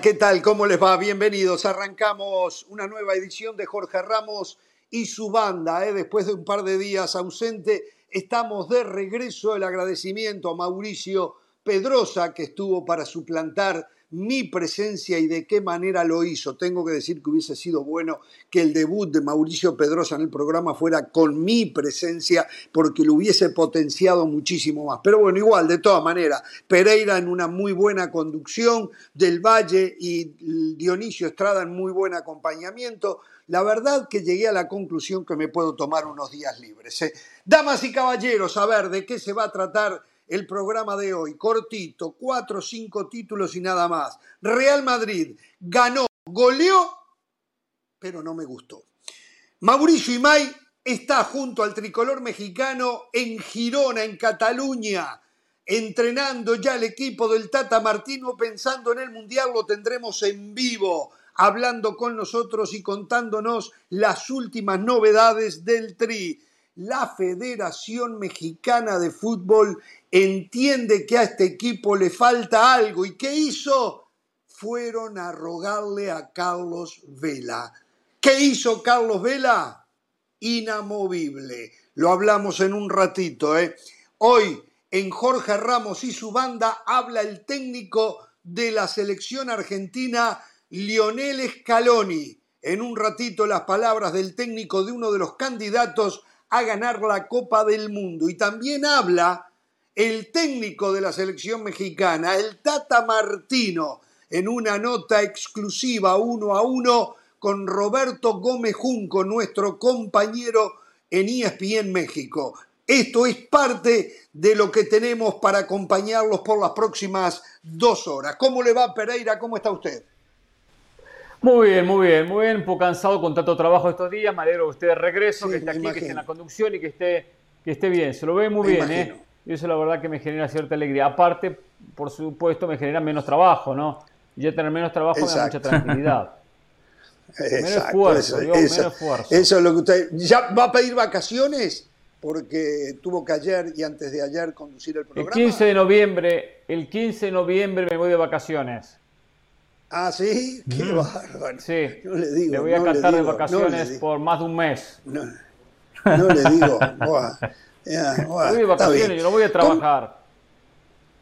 ¿qué tal? ¿Cómo les va? Bienvenidos. Arrancamos una nueva edición de Jorge Ramos y su banda. ¿eh? Después de un par de días ausente, estamos de regreso. El agradecimiento a Mauricio Pedrosa, que estuvo para suplantar mi presencia y de qué manera lo hizo. Tengo que decir que hubiese sido bueno que el debut de Mauricio Pedrosa en el programa fuera con mi presencia porque lo hubiese potenciado muchísimo más. Pero bueno, igual, de todas maneras, Pereira en una muy buena conducción, Del Valle y Dionisio Estrada en muy buen acompañamiento. La verdad que llegué a la conclusión que me puedo tomar unos días libres. ¿eh? Damas y caballeros, a ver de qué se va a tratar el programa de hoy, cortito, cuatro o cinco títulos y nada más. Real Madrid ganó, goleó, pero no me gustó. Mauricio Imay está junto al tricolor mexicano en Girona, en Cataluña, entrenando ya el equipo del Tata Martino, pensando en el Mundial, lo tendremos en vivo, hablando con nosotros y contándonos las últimas novedades del Tri la Federación Mexicana de Fútbol entiende que a este equipo le falta algo. ¿Y qué hizo? Fueron a rogarle a Carlos Vela. ¿Qué hizo Carlos Vela? Inamovible. Lo hablamos en un ratito. ¿eh? Hoy en Jorge Ramos y su banda habla el técnico de la selección argentina, Lionel Scaloni. En un ratito las palabras del técnico de uno de los candidatos a ganar la Copa del Mundo. Y también habla el técnico de la selección mexicana, el Tata Martino, en una nota exclusiva uno a uno con Roberto Gómez Junco, nuestro compañero en ESPN México. Esto es parte de lo que tenemos para acompañarlos por las próximas dos horas. ¿Cómo le va Pereira? ¿Cómo está usted? Muy bien, muy bien, muy bien. Un poco cansado con tanto trabajo estos días. Me alegro que usted de regreso, que esté aquí, que esté en la conducción y que esté, que esté bien. Se lo ve muy bien, ¿eh? Y eso la verdad que me genera cierta alegría. Aparte, por supuesto, me genera menos trabajo, ¿no? Y ya tener menos trabajo me da mucha tranquilidad. menos esfuerzo, eso, menos esfuerzo. Eso es lo que usted. ¿Ya va a pedir vacaciones? Porque tuvo que ayer y antes de ayer conducir el programa. El 15 de noviembre, el 15 de noviembre me voy de vacaciones. Ah, sí, qué mm. bárbaro. Sí, le, digo, le voy a cantar de vacaciones por más de un mes. No, le digo, buah, voy de vacaciones, yo no voy a trabajar.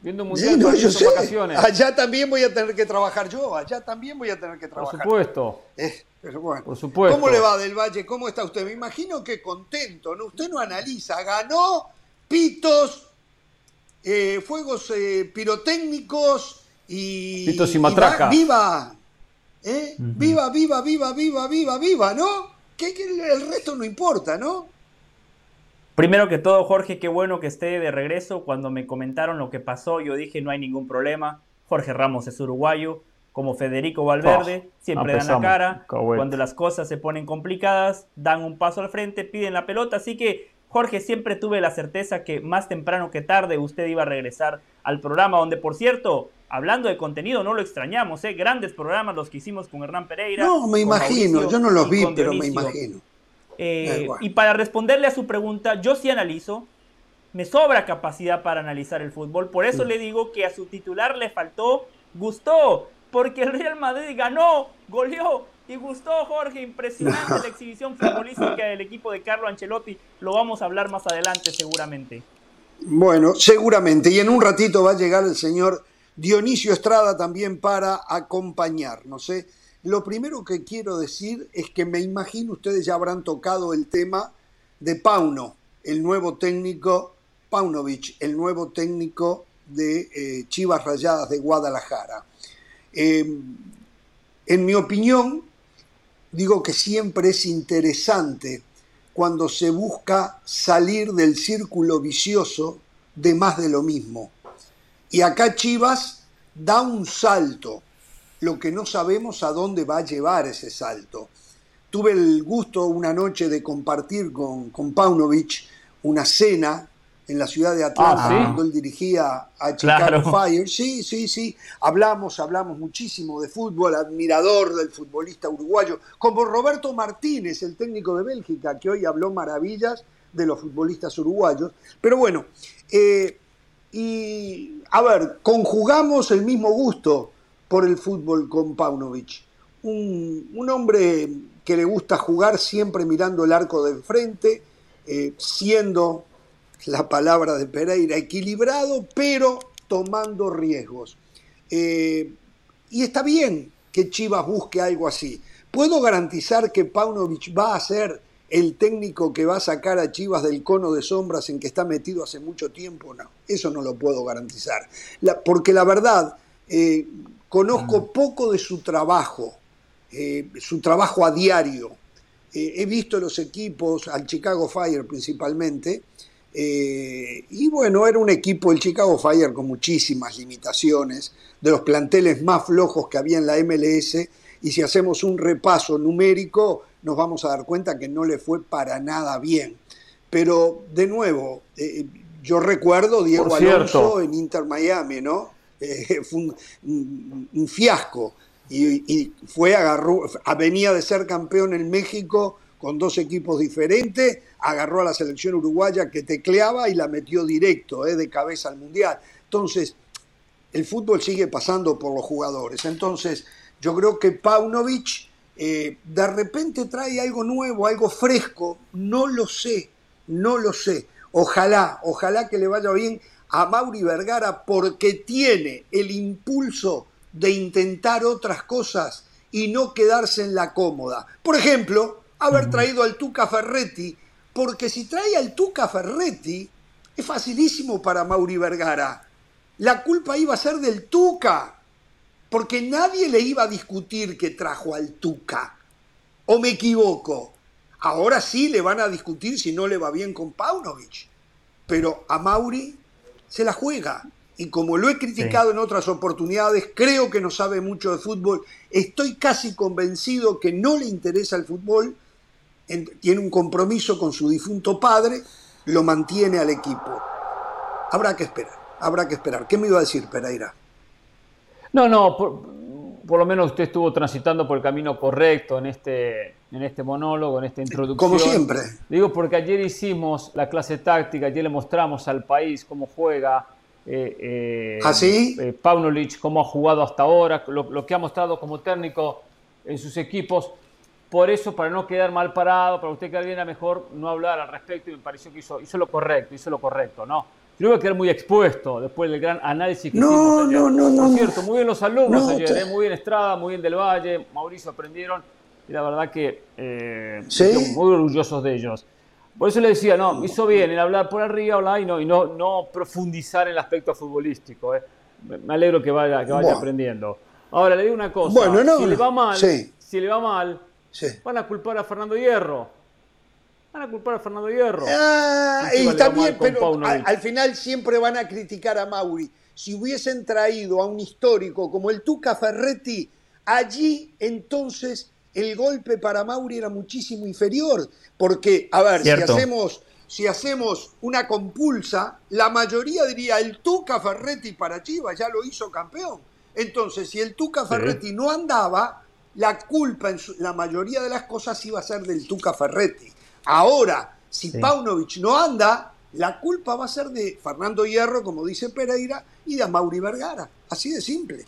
Viendo un mundial, no, yo sé. vacaciones. Allá también voy a tener que trabajar yo, allá también voy a tener que trabajar. Por supuesto. Eh, pero bueno. Por supuesto. ¿Cómo le va del Valle? ¿Cómo está usted? Me imagino que contento, ¿no? Usted no analiza, ganó pitos, eh, fuegos eh, pirotécnicos, y, viva, ¿eh? viva, viva, viva, viva, viva, viva, ¿no? Que, el resto no importa, ¿no? Primero que todo, Jorge, qué bueno que esté de regreso. Cuando me comentaron lo que pasó, yo dije no hay ningún problema. Jorge Ramos es uruguayo, como Federico Valverde, oh, siempre dan la cara. Cuando las cosas se ponen complicadas, dan un paso al frente, piden la pelota. Así que, Jorge, siempre tuve la certeza que más temprano que tarde usted iba a regresar al programa, donde, por cierto, hablando de contenido, no lo extrañamos, ¿eh? grandes programas los que hicimos con Hernán Pereira. No, me imagino, yo no los vi, pero me imagino. Eh, y para responderle a su pregunta, yo sí analizo, me sobra capacidad para analizar el fútbol, por eso mm. le digo que a su titular le faltó, gustó, porque el Real Madrid ganó, goleó y gustó, Jorge, impresionante la exhibición futbolística del equipo de Carlo Ancelotti, lo vamos a hablar más adelante seguramente. Bueno, seguramente, y en un ratito va a llegar el señor Dionisio Estrada también para acompañarnos. ¿eh? Lo primero que quiero decir es que me imagino ustedes ya habrán tocado el tema de Pauno, el nuevo técnico, Paunovic, el nuevo técnico de eh, Chivas Rayadas de Guadalajara. Em, en mi opinión, digo que siempre es interesante cuando se busca salir del círculo vicioso de más de lo mismo. Y acá Chivas da un salto, lo que no sabemos a dónde va a llevar ese salto. Tuve el gusto una noche de compartir con, con Paunovic una cena en la ciudad de Atlanta, ah, cuando él dirigía a Chicago Fire. Sí, sí, sí. Hablamos, hablamos muchísimo de fútbol, admirador del futbolista uruguayo, como Roberto Martínez, el técnico de Bélgica, que hoy habló maravillas de los futbolistas uruguayos. Pero bueno, eh, y, a ver, conjugamos el mismo gusto por el fútbol con Paunovic. Un, un hombre que le gusta jugar siempre mirando el arco de frente, eh, siendo la palabra de Pereira equilibrado, pero tomando riesgos. Eh, y está bien que Chivas busque algo así. ¿Puedo garantizar que Paunovic va a ser el técnico que va a sacar a Chivas del cono de sombras en que está metido hace mucho tiempo? No, eso no lo puedo garantizar. porque la verdad, eh, conozco poco de su trabajo, eh, su trabajo a diario. he visto los equipos, al Chicago Fire principalmente, eh, y bueno, era un equipo, el Chicago Fire, con muchísimas limitaciones, de los planteles más flojos que había en la MLS. Y si hacemos un repaso numérico, nos vamos a dar cuenta que no le fue para nada bien. Pero de nuevo, eh, yo recuerdo Diego Alonso en Inter Miami, ¿no? Eh, fue un, fiasco. Y, fue, agarró, venía de ser campeón en México con dos equipos diferentes, agarró a la selección uruguaya que tecleaba y la metió directo, eh, de cabeza al Mundial. Entonces, el fútbol sigue pasando por los jugadores. Entonces, yo creo que Paunovic eh, de repente trae algo nuevo, algo fresco, no lo sé, no lo sé. Ojalá, ojalá que le vaya bien a Mauri Vergara porque tiene el impulso de intentar otras cosas y no quedarse en la cómoda. Por ejemplo, haber traído al Tuca Ferretti, porque si trae al Tuca Ferretti, es facilísimo para Mauri Vergara. La culpa iba a ser del Tuca, porque nadie le iba a discutir que trajo al Tuca. ¿O me equivoco? Ahora sí le van a discutir si no le va bien con Paunovic. Pero a Mauri se la juega. Y como lo he criticado en otras oportunidades, creo que no sabe mucho de fútbol. Estoy casi convencido que no le interesa el fútbol tiene un compromiso con su difunto padre, lo mantiene al equipo. Habrá que esperar, habrá que esperar. ¿Qué me iba a decir Pereira? No, no, por, lo menos usted estuvo transitando por el camino correcto en este, en este monólogo, en esta introducción. Como siempre. Digo porque ayer hicimos la clase táctica, ayer le mostramos al país cómo juega. Eh, eh, ¿Así? ¿Ah, eh, cómo ha jugado hasta ahora, lo que ha mostrado como técnico en sus equipos. Por eso, para no quedar mal parado, para usted quedar bien, era mejor no hablar al respecto y me pareció que hizo, hizo lo correcto, hizo lo correcto, ¿no? Creo que quedar muy expuesto después del gran análisis que no, hicimos ayer. No, no, no. Por cierto, muy bien los alumnos ayer, ¿eh? muy bien Estrada, muy bien Del Valle, Mauricio aprendieron y la verdad que eh, muy orgullosos de ellos. Por eso le decía, no, hizo bien en hablar por arriba hablar y, no, y no, no profundizar en el aspecto futbolístico. ¿eh? Me alegro que vaya, que vaya aprendiendo. Ahora le digo una cosa, bueno, no, si le va mal, si le va mal, Van a culpar a Fernando Hierro. Van a culpar a Fernando Hierro. Ah, y también, pero al, final siempre van a criticar a Mauri. Si hubiesen traído a un histórico como el Tuca Ferretti, allí entonces el golpe para Mauri era muchísimo inferior. Porque, a ver, si hacemos, si hacemos una compulsa, la mayoría diría el Tuca Ferretti para Chivas ya lo hizo campeón. Entonces, si el Tuca Ferretti no andaba, la culpa en la mayoría de las cosas iba a ser del Tuca Ferretti. Ahora, si Paunovic no anda, la culpa va a ser de Fernando Hierro, como dice Pereira, y de Mauri Vergara. Así de simple.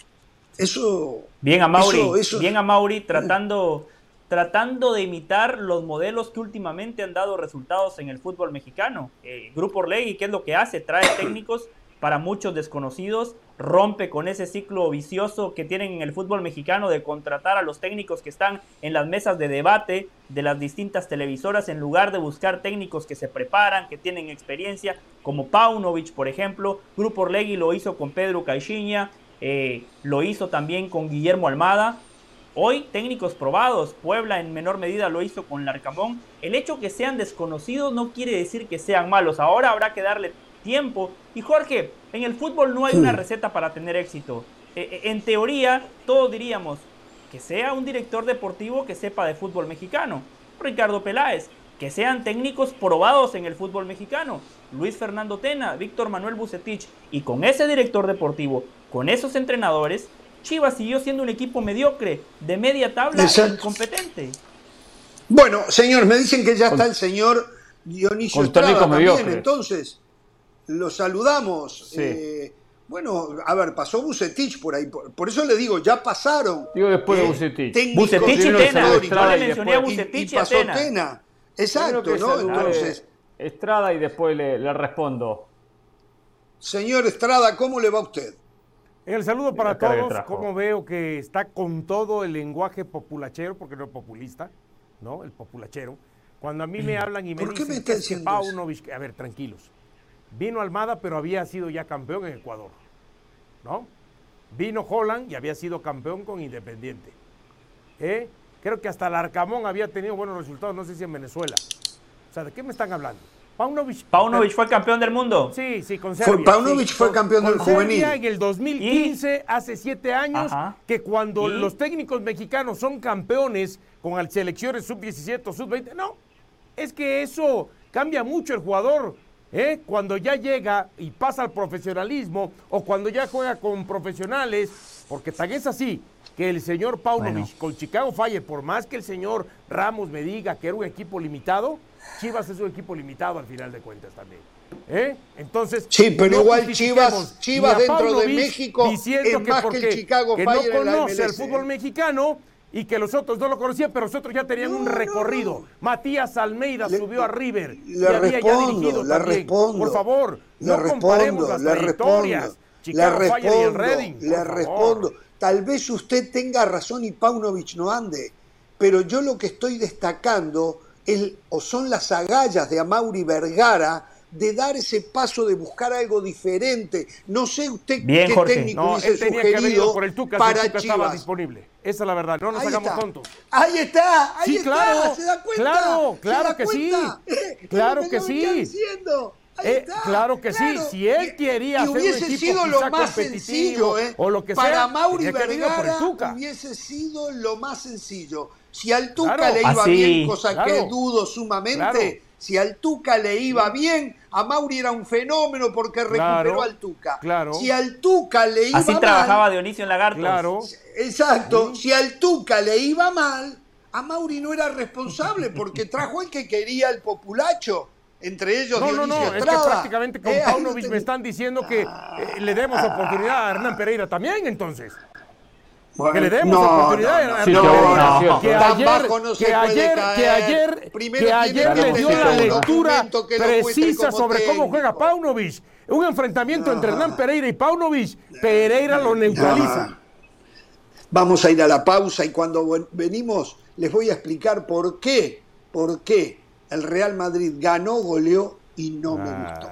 Eso. Bien a Mauri, bien a Mauri tratando, tratando de imitar los modelos que últimamente han dado resultados en el fútbol mexicano. Eh, Grupo Orlegui, ¿qué es lo que hace? Trae técnicos para muchos desconocidos, rompe con ese ciclo vicioso que tienen en el fútbol mexicano de contratar a los técnicos que están en las mesas de debate de las distintas televisoras en lugar de buscar técnicos que se preparan, que tienen experiencia, como Paunovic, por ejemplo. Grupo Orlegui lo hizo con Pedro Caixinha, eh, lo hizo también con Guillermo Almada. Hoy técnicos probados, Puebla en menor medida lo hizo con Larcamón. El hecho que sean desconocidos no quiere decir que sean malos. Ahora habrá que darle tiempo. Y Jorge, en el fútbol no hay una receta para tener éxito. E, e, en teoría, todos diríamos que sea un director deportivo que sepa de fútbol mexicano. Ricardo Peláez, que sean técnicos probados en el fútbol mexicano. Luis Fernando Tena, Víctor Manuel Bucetich. Y con ese director deportivo, con esos entrenadores, Chivas siguió siendo un equipo mediocre, de media tabla e incompetente. Bueno, señor, me dicen que ya está el señor Dionisio Estrada también, entonces lo saludamos. Eh, Bueno, a ver, pasó Bucetich por ahí. Por, eso le digo, ya pasaron. Digo después de Bucetich. Bucetich y Tena. Yo le mencioné a Bucetich y, pasó Tena. Exacto, ¿no? Entonces. Estrada y después le, respondo. Señor Estrada, ¿cómo le va a usted? El saludo para todos. Como veo que está con todo el lenguaje populachero, porque no es populista, ¿no? El populachero. Cuando a mí me hablan y me ¿Por dicen qué me está que Paunovic, a ver, tranquilos. Vino Almada, pero había sido ya campeón en Ecuador. ¿no? Vino Holland y había sido campeón con Independiente. ¿Eh? Creo que hasta el Arcamón había tenido buenos resultados, no sé si en Venezuela. O sea, ¿de qué me están hablando? Paunovic, Paunovic fue campeón del mundo. Sí, sí, con Serbia. Fue, Paunovic fue campeón del juvenil. en el 2015, hace siete años, que cuando los técnicos mexicanos son campeones con selecciones sub-17 o sub-20, no, es que eso cambia mucho el jugador ¿eh? cuando ya llega y pasa al profesionalismo o cuando ya juega con profesionales, porque tan es así que el señor Paunovic con Chicago Fire, por más que el señor Ramos me diga que era un equipo limitado, Chivas es un equipo limitado al final de cuentas también. ¿Eh? Entonces, sí, pero igual Chivas, Chivas dentro de México diciendo que porque, el Chicago que no conoce el fútbol mexicano y que los otros no lo conocían, pero los otros ya tenían un recorrido. Matías Almeida subió a River y había ya dirigido le Respondo, Por favor, no respondo, comparemos las le trayectorias. Chicago le respondo, y el Reading, le respondo. Tal vez usted tenga razón y Paunovic no ande, pero yo lo que estoy destacando es, o son las agallas de Amauri Vergara de dar ese paso de buscar algo diferente. No sé usted qué técnico no, hubiese sugerido por el Tuca, para el Tuca estaba disponible. Esa es la verdad, no nos hagamos tontos. Ahí está, ahí sí, está, claro, se da cuenta. Claro, claro que sí. Claro que, sí. Eh, claro que sí, si él quería hacer hubiese un equipo sido lo más sencillo, eh, o lo que para sea, Mauri Vergara hubiese sido lo más sencillo. Si al Tuca le iba bien, cosa que dudo sumamente, si al Tuca le iba bien, a Mauri era un fenómeno porque recuperó al Tuca. Claro. Si al Tuca le iba Así trabajaba Dionisio en Lagarto. Claro. Exacto. Si al Tuca le iba mal, a Mauri no era responsable porque trajo el que quería el populacho. Entre ellos no, no, no, es que prácticamente con eh, Paunovic me están diciendo que eh, le demos oportunidad a Hernán Pereira también, entonces que le demos oportunidad no, que ayer, que ayer, que ayer, que ayer le dio la lectura precisa sobre cómo juega Paunovic. Un enfrentamiento entre Hernán Pereira y Paunovic, Pereira lo neutraliza. Vamos a ir a la pausa y cuando venimos les voy a explicar por qué, por qué el Real Madrid ganó, goleó y no me gustó.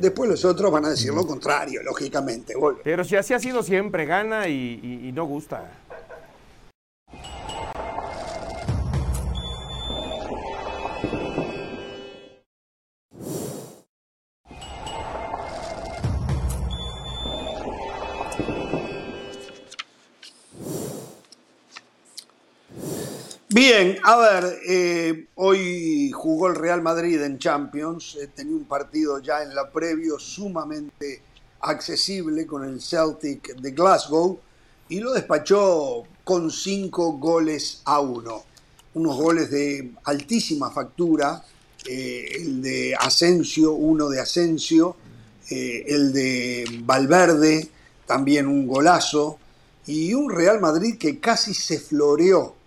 Después los otros van a decir lo contrario, lógicamente. Pero si así ha sido siempre, gana y, no gusta. Bien, a ver, eh, hoy jugó el Real Madrid en Champions, eh, tenía un partido ya en la previo sumamente accesible con el Celtic de Glasgow y lo despachó con cinco goles a uno. Unos goles de altísima factura, eh, el de Asensio, uno de Asensio, el de Valverde, también un golazo, y un Real Madrid que casi se floreó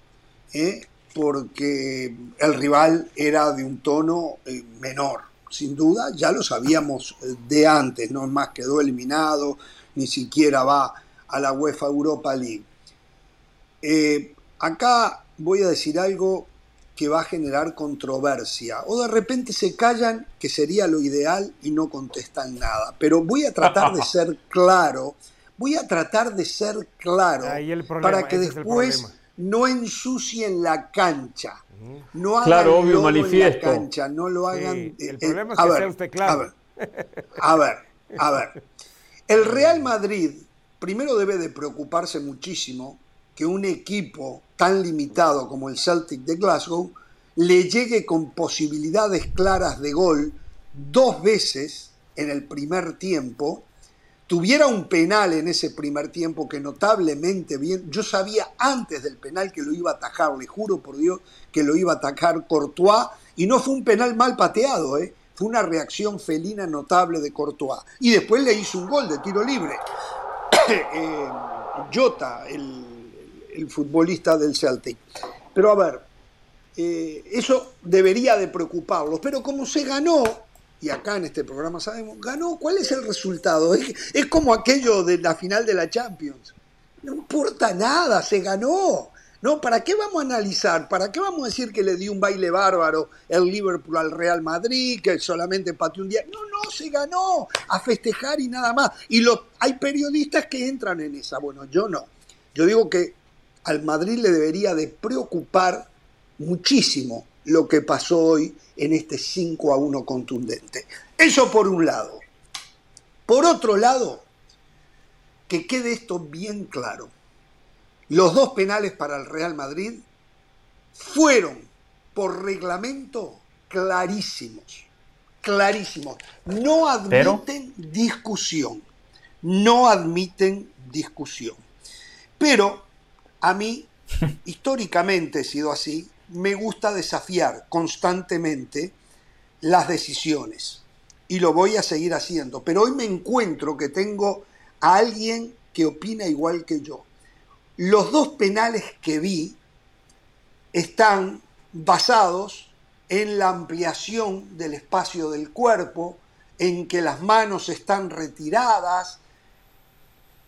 ¿eh? porque el rival era de un tono eh, menor. Sin duda, ya lo sabíamos eh, de antes, no más quedó eliminado, ni siquiera va a la UEFA Europa League. acá voy a decir algo que va a generar controversia, o de repente se callan, que sería lo ideal, y no contestan nada. Pero voy a tratar de ser claro, voy a tratar de ser claro para que después no ensucien la cancha. No hagan claro, obvio, manifiesto. La cancha, no lo hagan. el eh, problema es que sea usted claro. A ver, a ver, El Real Madrid primero debe de preocuparse muchísimo que un equipo tan limitado como el Celtic de Glasgow le llegue con posibilidades claras de gol dos veces en el primer tiempo tuviera un penal en ese primer tiempo que notablemente bien, yo sabía antes del penal que lo iba a atajar, le juro por Dios que lo iba a atajar Courtois, y no fue un penal mal pateado, ¿eh? fue una reacción felina notable de Courtois. Y después le hizo un gol de tiro libre. eh, Jota, el, futbolista del Celtic. Pero a ver, eh, eso debería de preocuparlos. Pero como se ganó, y acá en este programa sabemos, ganó, ¿cuál es el resultado? es como aquello de la final de la Champions. No importa nada, se ganó. ¿No? ¿Para qué vamos a analizar? ¿Para qué vamos a decir que le dio un baile bárbaro el Liverpool al Real Madrid, que solamente pateó un día? No, no, se ganó a festejar y nada más. Y lo, hay periodistas que entran en esa. Bueno, yo no. Yo digo que al Madrid le debería de preocupar muchísimo lo que pasó hoy en este 5 a 1 contundente. Eso por un lado. Por otro lado, que quede esto bien claro. Los dos penales para el Real Madrid fueron por reglamento clarísimos, clarísimos. No admiten discusión, no admiten discusión. Pero a mí, históricamente he sido así, me gusta desafiar constantemente las decisiones y lo voy a seguir haciendo. Pero hoy me encuentro que tengo a alguien que opina igual que yo. Los dos penales que vi están basados en la ampliación del espacio del cuerpo, en que las manos están retiradas.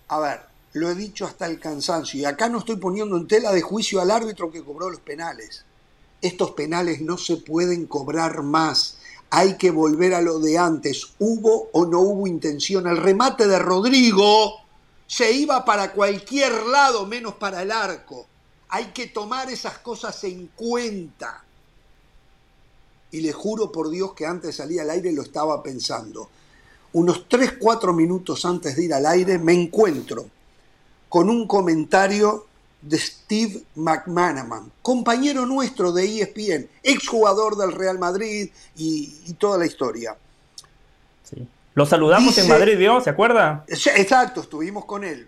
A ver, lo he dicho hasta el cansancio, y acá no estoy poniendo en tela de juicio al árbitro que cobró los penales. Estos penales no se pueden cobrar más. Hay que volver a lo de antes. ¿Hubo o no hubo intención? El remate de Rodrigo se iba para cualquier lado menos para el arco. Hay que tomar esas cosas en cuenta. Y le juro por Dios que antes de salir al aire lo estaba pensando. Unos 3, 4 minutos antes de ir al aire me encuentro con un comentario de Steve McManaman, compañero nuestro de ESPN, exjugador del Real Madrid y, toda la historia. Sí. Lo saludamos en Madrid, ¿vio? ¿Se acuerda? Exacto, estuvimos con él.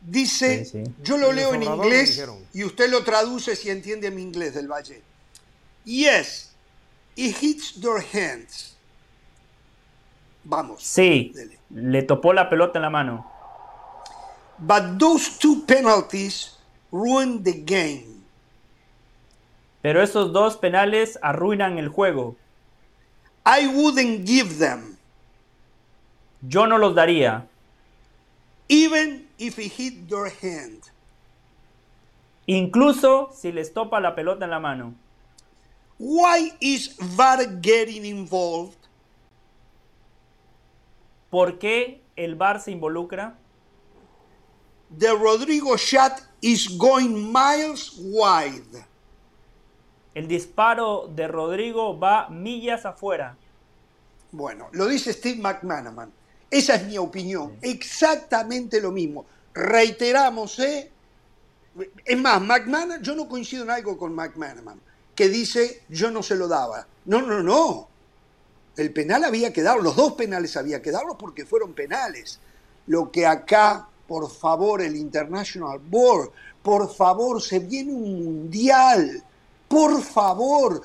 Dice, yo lo leo en inglés y usted lo traduce si entiende mi inglés del Valle. Yes, it hits their hands. Vamos. Sí, le topó la pelota en la mano. But those two penalties ruin the game. Pero esos dos penales arruinan el juego. I wouldn't give them. Yo no los daría. Even if he hit their hand. Incluso si les topa la pelota en la mano. Why is VAR getting involved? ¿Por qué el VAR se involucra? The Rodrigo shot is going miles wide. El disparo de Rodrigo va millas afuera. Bueno, lo dice Steve McManaman. Esa es mi opinión. Exactamente lo mismo. Reiteramos, ¿eh? Es más, McManaman, yo no coincido en algo con McManaman, que dice yo no se lo daba. No, no, no. El penal había que darlo, los dos penales había que darlos porque fueron penales. Lo que acá, por favor, el International Board, por favor, se viene un mundial. Por favor.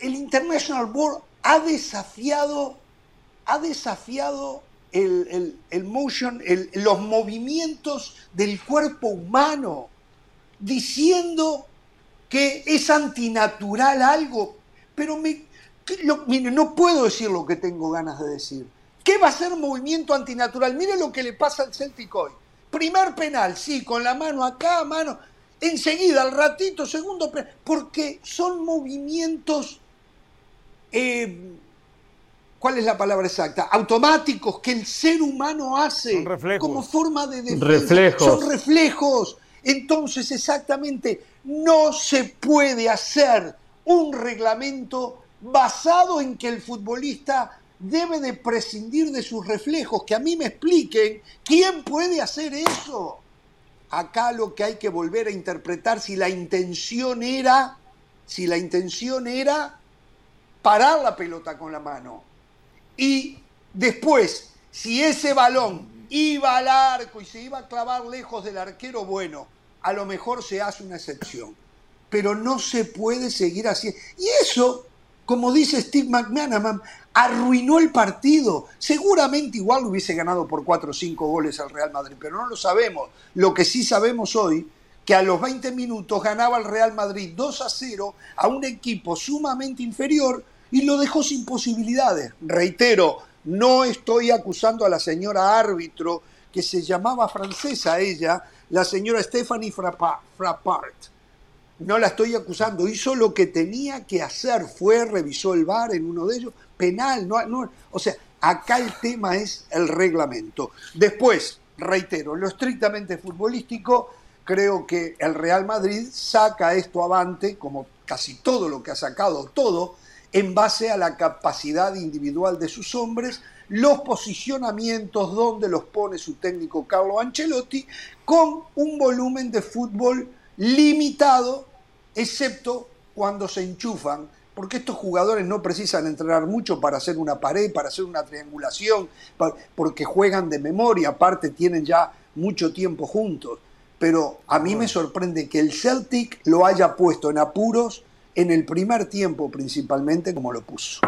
El International Board ha desafiado ha desafiado el, motion, los movimientos del cuerpo humano, diciendo que es antinatural algo, pero me, mire, no puedo decir lo que tengo ganas de decir. ¿Qué va a ser movimiento antinatural? Mire lo que le pasa al Celtic hoy. Primer penal, sí, con la mano acá, mano. Enseguida, al ratito, segundo penal. Porque son movimientos eh, ¿cuál es la palabra exacta? Automáticos que el ser humano hace como forma de defensa. Reflejos. Son reflejos. Entonces, exactamente, no se puede hacer un reglamento basado en que el futbolista debe de prescindir de sus reflejos. Que a mí me expliquen quién puede hacer eso. Acá lo que hay que volver a interpretar si la intención era, si la intención era parar la pelota con la mano y después, si ese balón iba al arco y se iba a clavar lejos del arquero, bueno, a lo mejor se hace una excepción. Pero no se puede seguir así. Y eso como dice Steve McManaman, arruinó el partido. Seguramente igual hubiese ganado por 4 o 5 goles al Real Madrid, pero no lo sabemos. Lo que sí sabemos hoy, que a los 20 minutos ganaba el Real Madrid 2 a 0 a un equipo sumamente inferior y lo dejó sin posibilidades. Reitero, no estoy acusando a la señora árbitro, que se llamaba francesa ella, la señora Stephanie Frappart. No la estoy acusando, hizo lo que tenía que hacer, fue, revisó el bar en uno de ellos, penal, no, no, o sea, acá el tema es el reglamento. Después, reitero, lo estrictamente futbolístico, creo que el Real Madrid saca esto avante, como casi todo lo que ha sacado, todo, en base a la capacidad individual de sus hombres, los posicionamientos donde los pone su técnico Carlo Ancelotti, con un volumen de fútbol limitado, excepto cuando se enchufan, porque estos jugadores no precisan entrenar mucho para hacer una pared, para hacer una triangulación, porque juegan de memoria, aparte tienen ya mucho tiempo juntos. Pero a mí me sorprende que el Celtic lo haya puesto en apuros en el primer tiempo principalmente como lo puso.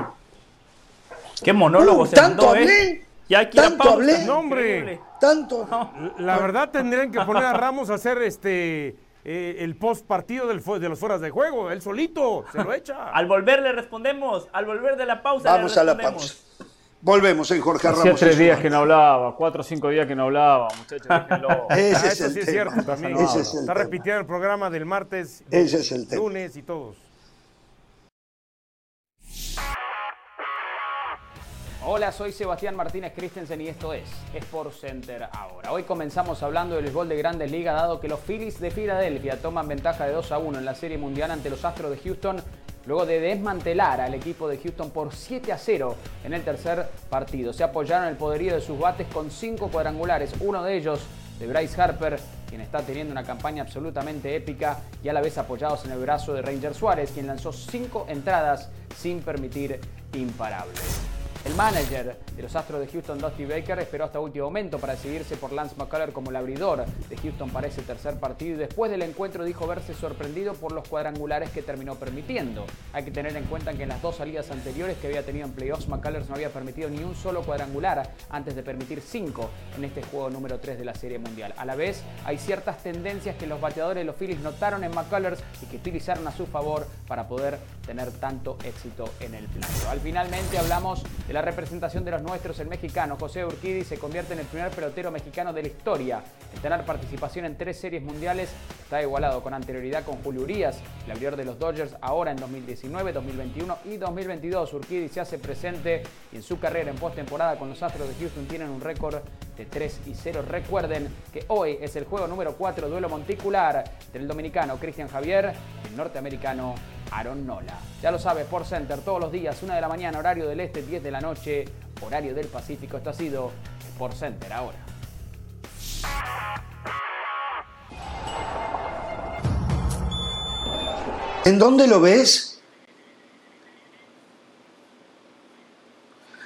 Qué monólogo uh, se tanto hablé, ¿eh? Ya tanto hablé, no, hombre, tanto. La verdad tendrían que poner a Ramos a hacer este eh, el post partido del, de los fueras de juego, él solito se lo echa. al volver le respondemos, al volver de la pausa. Vamos a la pausa. Volvemos en Jorge Ramos. Hacía tres días que no hablaba, cuatro o cinco días que no hablaba, muchachos. Ese es el sí es cierto también. Está repitiendo el programa del martes, Ese es el lunes y todos. Hola, soy Sebastián Martínez Christensen y esto es Sport Center ahora. Hoy comenzamos hablando del gol de Grandes Ligas dado que los Phillies de Filadelfia toman ventaja de 2 a 1 en la Serie Mundial ante los Astros de Houston luego de desmantelar al equipo de Houston por 7 a 0 en el tercer partido. Se apoyaron el poderío de sus bates con 5 cuadrangulares, uno de ellos de Bryce Harper, quien está teniendo una campaña absolutamente épica y a la vez apoyados en el brazo de Ranger Suárez, quien lanzó 5 entradas sin permitir imparables. El manager de los Astros de Houston, Dusty Baker, esperó hasta último momento para decidirse por Lance McCullers como el abridor de Houston para ese tercer partido y después del encuentro dijo verse sorprendido por los cuadrangulares que terminó permitiendo. Hay que tener en cuenta que en las dos salidas anteriores que había tenido en playoffs, McCullers no había permitido ni un solo cuadrangular antes de permitir cinco en este juego número 3 de la Serie Mundial. A la vez, hay ciertas tendencias que los bateadores de los Phillies notaron en McCullers y que utilizaron a su favor para poder tener tanto éxito en el plato. Al finalmente hablamos de la representación de los nuestros, el mexicano José Urquidi se convierte en el primer pelotero mexicano de la historia en tener participación en tres series mundiales. Está igualado con anterioridad con Julio Urias, el abridor de los Dodgers, ahora en 2019, 2021 y 2022. Urquidi se hace presente y en su carrera en postemporada con los Astros de Houston tienen un récord de 3 y 0. Recuerden que hoy es el juego número 4, duelo monticular del dominicano Cristian Javier y el norteamericano Aaron Nola. Ya lo sabes, por Center todos los días, 1 de la mañana, horario del este, 10 de la noche, horario del Pacífico. Esto ha sido por Center ahora. ¿En dónde lo ves?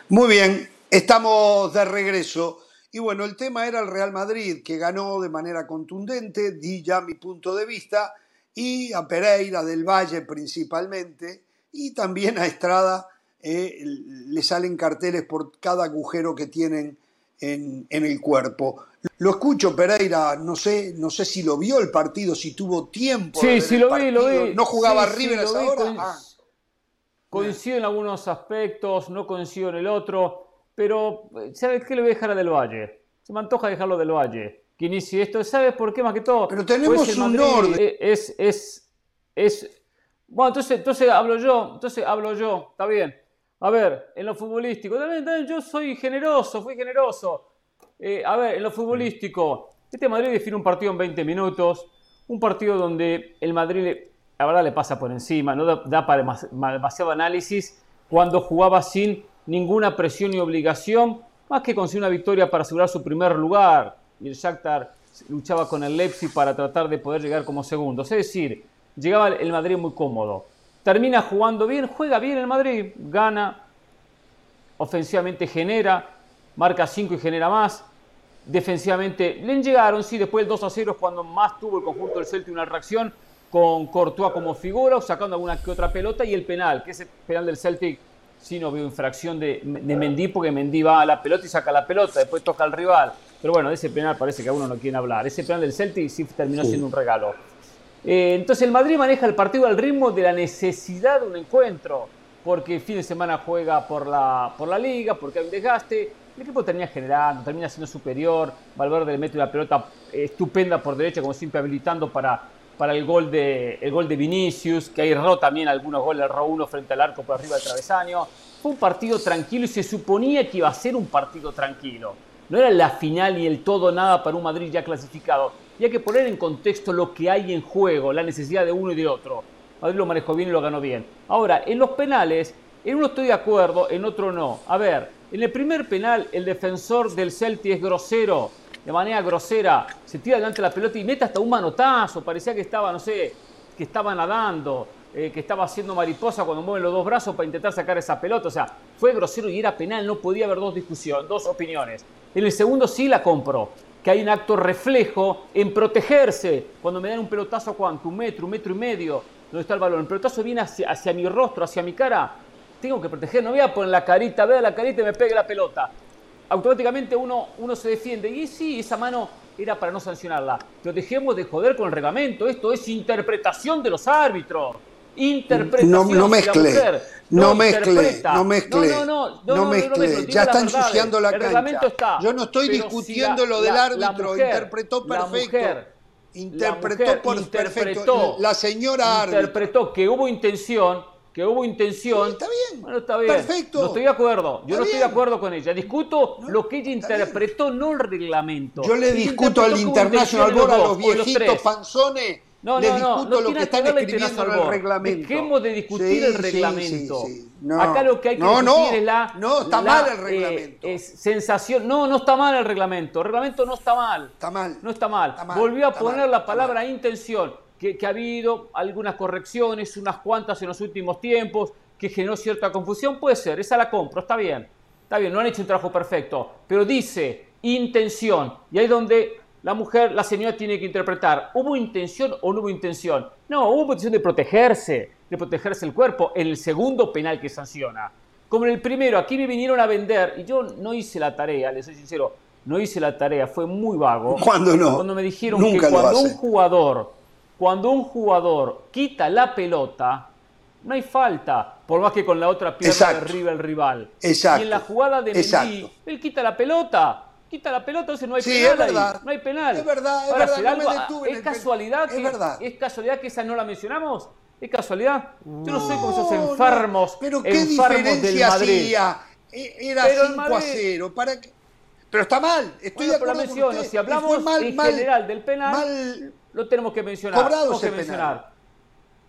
Muy bien, estamos de regreso. Y bueno, el tema era el Real Madrid, que ganó de manera contundente, di ya mi punto de vista, y a Pereira del Valle principalmente, y también a Estrada eh, le salen carteles por cada agujero que tienen en, el cuerpo. Lo escucho, Pereira, no sé, no sé si lo vio el partido, si tuvo tiempo. Sí, sí, lo vi, lo vi. ¿No jugaba River a esa hora? Ah. Coincido en algunos aspectos, no coincido en el otro, pero ¿sabes qué le voy a dejar a Del Valle? Se me antoja dejarlo Del Valle que inicie esto. ¿Sabes por qué más que todo? Pero tenemos pues un orden. Es, es, es, Bueno, entonces, entonces hablo yo, entonces hablo yo, está bien. A ver, en lo futbolístico, también, yo soy generoso, fui generoso. Eh, a ver, en lo futbolístico, este Madrid define un partido en 20 minutos, un partido donde el Madrid, la verdad, le pasa por encima, no da, para demasiado análisis, cuando jugaba sin ninguna presión ni obligación, más que conseguir una victoria para asegurar su primer lugar y el Shakhtar luchaba con el Leipzig para tratar de poder llegar como segundo. Es decir, llegaba el Madrid muy cómodo. Termina jugando bien, juega bien el Madrid, gana, ofensivamente genera, marca 5 y genera más. Defensivamente le llegaron, sí, después del 2 a 0 cuando más tuvo el conjunto del Celtic una reacción, con Courtois como figura o sacando alguna que otra pelota y el penal, que ese penal del Celtic sí no veo infracción de, de Mendy porque Mendy va a la pelota y saca la pelota, después toca al rival. Pero bueno, de ese penal parece que a uno no quiere hablar. Ese penal del Celtic sí terminó siendo un regalo. Eh, entonces el Madrid maneja el partido al ritmo de la necesidad de un encuentro, porque el fin de semana juega por la, por la liga, porque hay un desgaste. El equipo termina generando, termina siendo superior. Valverde le mete una pelota estupenda por derecha, como siempre habilitando para, para el, gol de, el gol de Vinicius, que ahí erró también algunos goles, erró uno frente al arco por arriba del travesaño. Fue un partido tranquilo y se suponía que iba a ser un partido tranquilo. No era la final y el todo nada para un Madrid ya clasificado. Y hay que poner en contexto lo que hay en juego, la necesidad de uno y de otro. Madrid lo manejó bien y lo ganó bien. Ahora, en los penales, en uno estoy de acuerdo, en otro no. A ver, en el primer penal, el defensor del Celti es grosero, de manera grosera, se tira delante de la pelota y mete hasta un manotazo. Parecía que estaba, no sé, que estaba nadando, eh, que estaba haciendo mariposa cuando mueve los dos brazos para intentar sacar esa pelota. O sea, fue grosero y era penal, no podía haber dos discusiones, dos opiniones. En el segundo sí la compro que hay un acto reflejo en protegerse. Cuando me dan un pelotazo, ¿cuánto? Un metro, un metro y medio, donde está el balón. El pelotazo viene hacia, hacia mi rostro, hacia mi cara. Tengo que proteger, no voy a poner la carita, vea la carita y me pegue la pelota. Automáticamente uno, uno se defiende. Y sí, esa mano era para no sancionarla. Pero dejemos de joder con el reglamento. Esto es interpretación de los árbitros interpretación. No, no mezcle, no, mezcle, no mezcle, no, no, no, mezcle. Ya está ensuciando la cancha. Yo no estoy discutiendo lo del árbitro, interpretó perfecto. interpretó por perfecto. La señora interpretó que hubo intención que hubo intención. está bien. Bueno, está bien. Perfecto. No estoy de acuerdo. Yo no estoy de acuerdo con ella. Discuto lo que ella interpretó, no el reglamento. Yo le discuto al International Board a los viejitos panzones no, no, no, no lo que están escribiendo en el reglamento. Dejemos de discutir el reglamento. Acá lo que hay que discutir es la. No, está mal el reglamento. es sensación. No, no está mal el reglamento. El reglamento no está mal. Está mal. No está mal. Volvió a poner la palabra intención, que, que ha habido algunas correcciones, unas cuantas en los últimos tiempos, que generó cierta confusión. Puede ser, esa la compro, está bien. Está bien, no han hecho un trabajo perfecto. Pero dice intención. Y ahí donde la mujer, la señora tiene que interpretar, ¿hubo intención o no hubo intención? No, hubo intención de protegerse, de protegerse el cuerpo en el segundo penal que sanciona. Como en el primero, aquí me vinieron a vender y yo no hice la tarea, les soy sincero, no hice la tarea, fue muy vago. ¿Cuándo no? Cuando me dijeron que cuando un jugador, cuando un jugador quita la pelota, no hay falta, por más que con la otra pierna derriba el rival. Exacto. Y en la jugada de Mendy, él quita la pelota, quita la pelota, entonces no hay penal. Es verdad. No hay penal. Es verdad, es verdad. ¿Es, casualidad que, es, casualidad que esa no la mencionamos? ¿Es casualidad? Yo no, sé cómo esos enfermos. pero qué diferencia hacía. E, era 5 a 0. ¿Para qué? Pero está mal, estoy de acuerdo con usted. Si hablamos en general del penal, lo tenemos que mencionar. Tenemos que mencionar.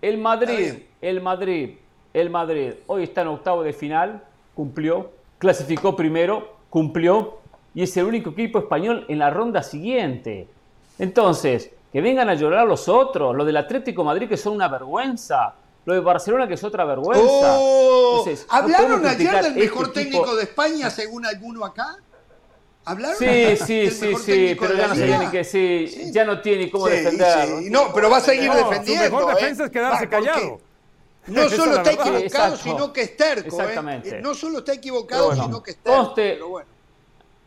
El Madrid, el Madrid, el Madrid, hoy está en octavo de final, cumplió, clasificó primero, cumplió, y es el único equipo español en la ronda siguiente. Entonces, que vengan a llorar los otros, lo del Atlético Madrid que son una vergüenza, lo de Barcelona que es otra vergüenza. Oh, ¿Hablaron ayer del este mejor técnico de España según alguno acá? ¿Hablaron? Sí, sí, sí, sí, pero ya no tiene que, sí, ya no tiene cómo defenderlo. No, pero va a seguir defendiendo. Su mejor ¿eh? defensa es quedarse callado. No solo está equivocado, sino que es terco. ¿eh? Exactamente. No solo está equivocado, sino que es terco. pero bueno.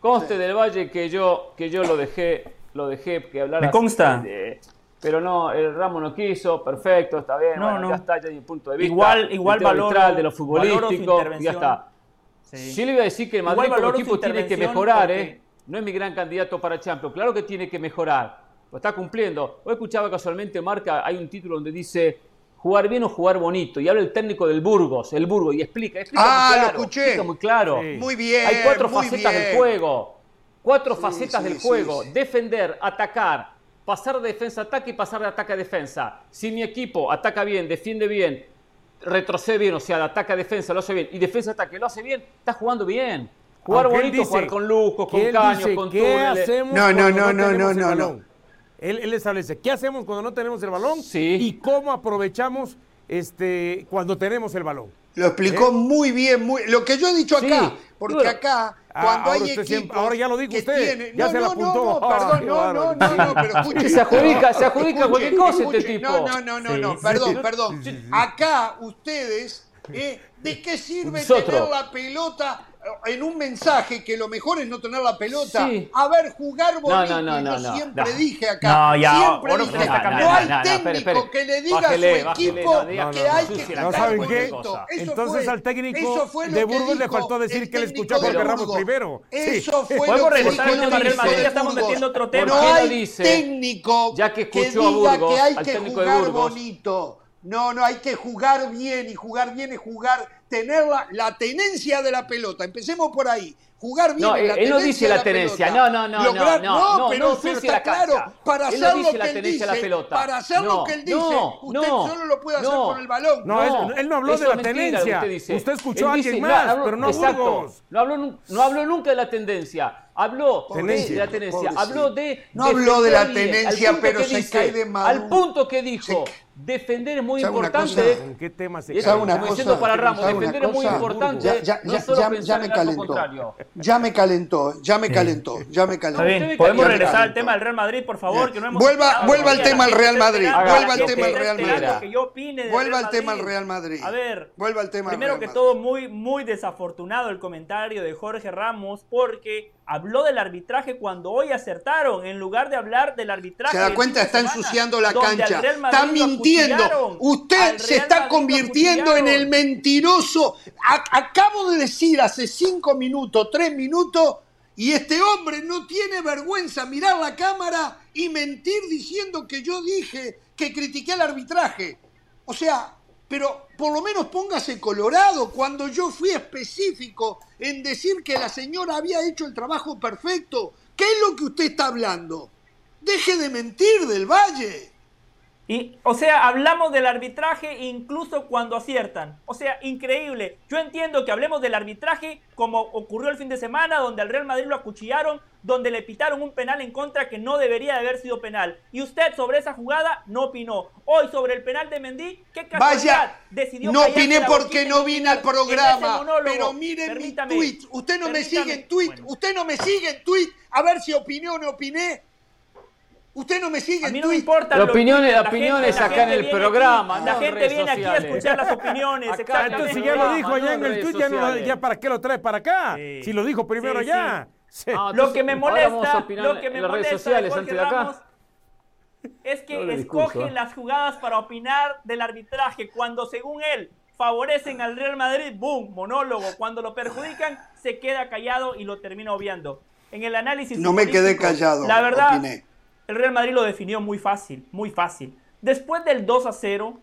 Conste del Valle que yo, que yo lo dejé, lo dejé que hablara. Me consta. pero no, el Ramos no quiso, perfecto, está bien, no, no. ya está, ya mi punto de vista. Igual, igual valor de lo futbolístico, ya está. Sí. Yo le iba a decir que el Madrid como equipo tiene que mejorar, ¿eh? No es mi gran candidato para Champions, claro que tiene que mejorar, lo está cumpliendo. Hoy escuchaba casualmente, Marca, hay un título donde dice jugar bien o jugar bonito. Y habla el técnico del Burgos, el Burgos, y explica. explica ah, muy claro, lo escuché. muy claro. Muy bien. Hay cuatro facetas del juego. Cuatro facetas del juego. Defender, atacar, pasar de defensa a ataque y pasar de ataque a defensa. Si mi equipo ataca bien, defiende bien, retrocede bien, o sea, de ataque a defensa lo hace bien, y defensa a ataque lo hace bien, está jugando bien. Jugar bonito, jugar con lujos, con caños, con túneles. No, no, no, no, no, no, no. Él, él, establece qué hacemos cuando no tenemos el balón sí. y cómo aprovechamos este, cuando tenemos el balón. Lo explicó ¿Eh? muy bien, muy, lo que yo he dicho acá, porque acá Ah, cuando hay equipos ahora ya lo dijo usted, ya se la apuntó. No, no, perdón, no, no, no, no, pero escuche. Se adjudica, se adjudica cualquier cosa este tipo. No, no, no, no, no, perdón, perdón. Acá ustedes, eh, ¿de qué sirve tener la pelota en un mensaje que lo mejor es no tener la pelota. A ver, jugar bonito. No, no, no, yo siempre dije acá. siempre dije, no, hay técnico que le diga a su equipo que hay que ¿No saben qué? Entonces al técnico de Burgos le faltó decir que le escuchó a Jorge Ramos primero. Eso fue lo que dijo el Madrid, ya estamos metiendo otro tema. No hay técnico ya que, escuchó diga que hay que jugar bonito. No, no, hay que jugar bien y jugar bien es jugar tener la, tenencia de la pelota. Empecemos por ahí. Jugar bien. No, la él no dice la, tenencia. No, no, no, no, no, no, pero, pero está claro. Para hacer lo que él dice, para hacer lo que él dice, usted solo lo puede hacer con el balón. No, él no habló de la tenencia. Usted, escuchó a alguien más, pero no exacto, No habló, no habló nunca de la tendencia. Habló de la tenencia. Habló de. No habló de la tenencia, pero se cae de mal. Al punto que dijo. Defender es muy importante. ¿En qué tema se cae? Una cosa, para Ramos, defender es muy importante. Ya, ya, ya, ya me calentó. Ya me calentó, ya me calentó, ya me calentó. Está bien, podemos regresar al tema del Real Madrid, por favor, que no hemos Vuelva, vuelva al tema del Real Madrid. Vuelva al tema del Real Madrid. Vuelva al tema del Real Madrid. A ver, vuelva al tema Primero que todo, muy, muy desafortunado el comentario de Jorge Ramos, porque habló del arbitraje cuando hoy acertaron, en lugar de hablar del arbitraje. Se da cuenta, está ensuciando la cancha. Está mintiendo. Usted se está convirtiendo en el mentiroso. acabo de decir hace cinco minutos, tres minutos, y este hombre no tiene vergüenza mirar la cámara y mentir diciendo que yo dije que critiqué el arbitraje. O sea, pero por lo menos póngase colorado cuando yo fui específico en decir que la señora había hecho el trabajo perfecto. ¿Qué es lo que usted está hablando? Deje de mentir del Valle. Y, o sea, hablamos del arbitraje incluso cuando aciertan. O sea, increíble. Yo entiendo que hablemos del arbitraje como ocurrió el fin de semana, donde al Real Madrid lo acuchillaron, donde le pitaron un penal en contra que no debería de haber sido penal. Y usted sobre esa jugada no opinó. Hoy sobre el penal de Mendy, qué casualidad. Vaya, decidió no opiné porque no vine al programa. Pero miren mi tweet. Usted no me sigue en tweet. Usted no me sigue en tweet. A ver si opiné o no opiné. Usted no me sigue. A mí no me importa. La opinión es opiniones acá en el programa. la gente viene aquí a escuchar las opiniones. entonces, si ya lo dijo allá en el tweet, ya, para qué lo trae para acá. Si lo dijo primero allá. lo que me molesta, lo que me molesta sociales, de Ramos es que escoge las jugadas para opinar del arbitraje cuando según él favorecen al Real Madrid, boom, monólogo. Cuando lo perjudican, se queda callado y lo termina obviando. En el análisis. No me quedé callado. La verdad, el Real Madrid lo definió muy fácil, muy fácil. Después del 2 a 0,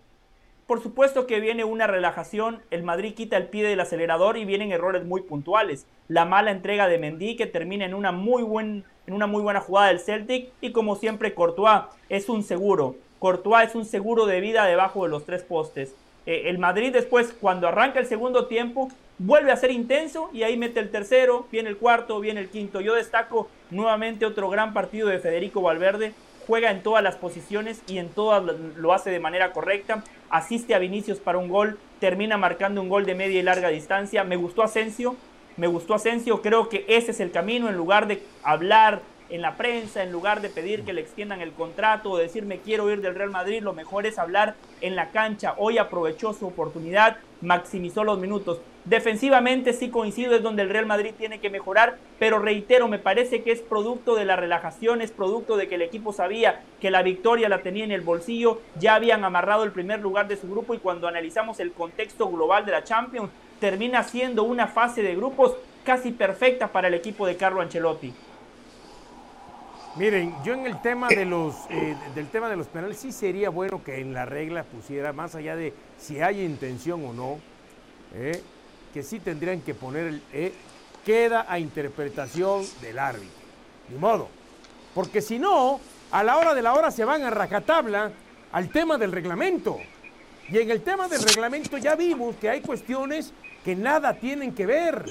por supuesto que viene una relajación, el Madrid quita el pie del acelerador y vienen errores muy puntuales. La mala entrega de Mendy que termina en una muy, buen, en una muy buena jugada del Celtic y como siempre Courtois es un seguro. Courtois es un seguro de vida debajo de los tres postes. Eh, el Madrid después, cuando arranca el segundo tiempo, vuelve a ser intenso y ahí mete el tercero, viene el cuarto, viene el quinto. Yo destaco nuevamente otro gran partido de Federico Valverde. Juega en todas las posiciones y en todas lo hace de manera correcta. Asiste a Vinicius para un gol, termina marcando un gol de media y larga distancia. Me gustó Asensio, me gustó Asensio. Creo que ese es el camino en lugar de hablar en la prensa, en lugar de pedir que le extiendan el contrato o decir me quiero ir del Real Madrid, lo mejor es hablar en la cancha. Hoy aprovechó su oportunidad, maximizó los minutos. Defensivamente sí coincido, es donde el Real Madrid tiene que mejorar, pero reitero, me parece que es producto de la relajación, es producto de que el equipo sabía que la victoria la tenía en el bolsillo, ya habían amarrado el primer lugar de su grupo y cuando analizamos el contexto global de la Champions, termina siendo una fase de grupos casi perfecta para el equipo de Carlo Ancelotti. Miren, yo en el tema de los eh, del tema de los penales sí sería bueno que en la regla pusiera más allá de si hay intención o no, eh, que sí tendrían que poner el eh, queda a interpretación del árbitro. Ni modo. Porque si no, a la hora de la hora se van a rajatabla al tema del reglamento. Y en el tema del reglamento ya vimos que hay cuestiones que nada tienen que ver.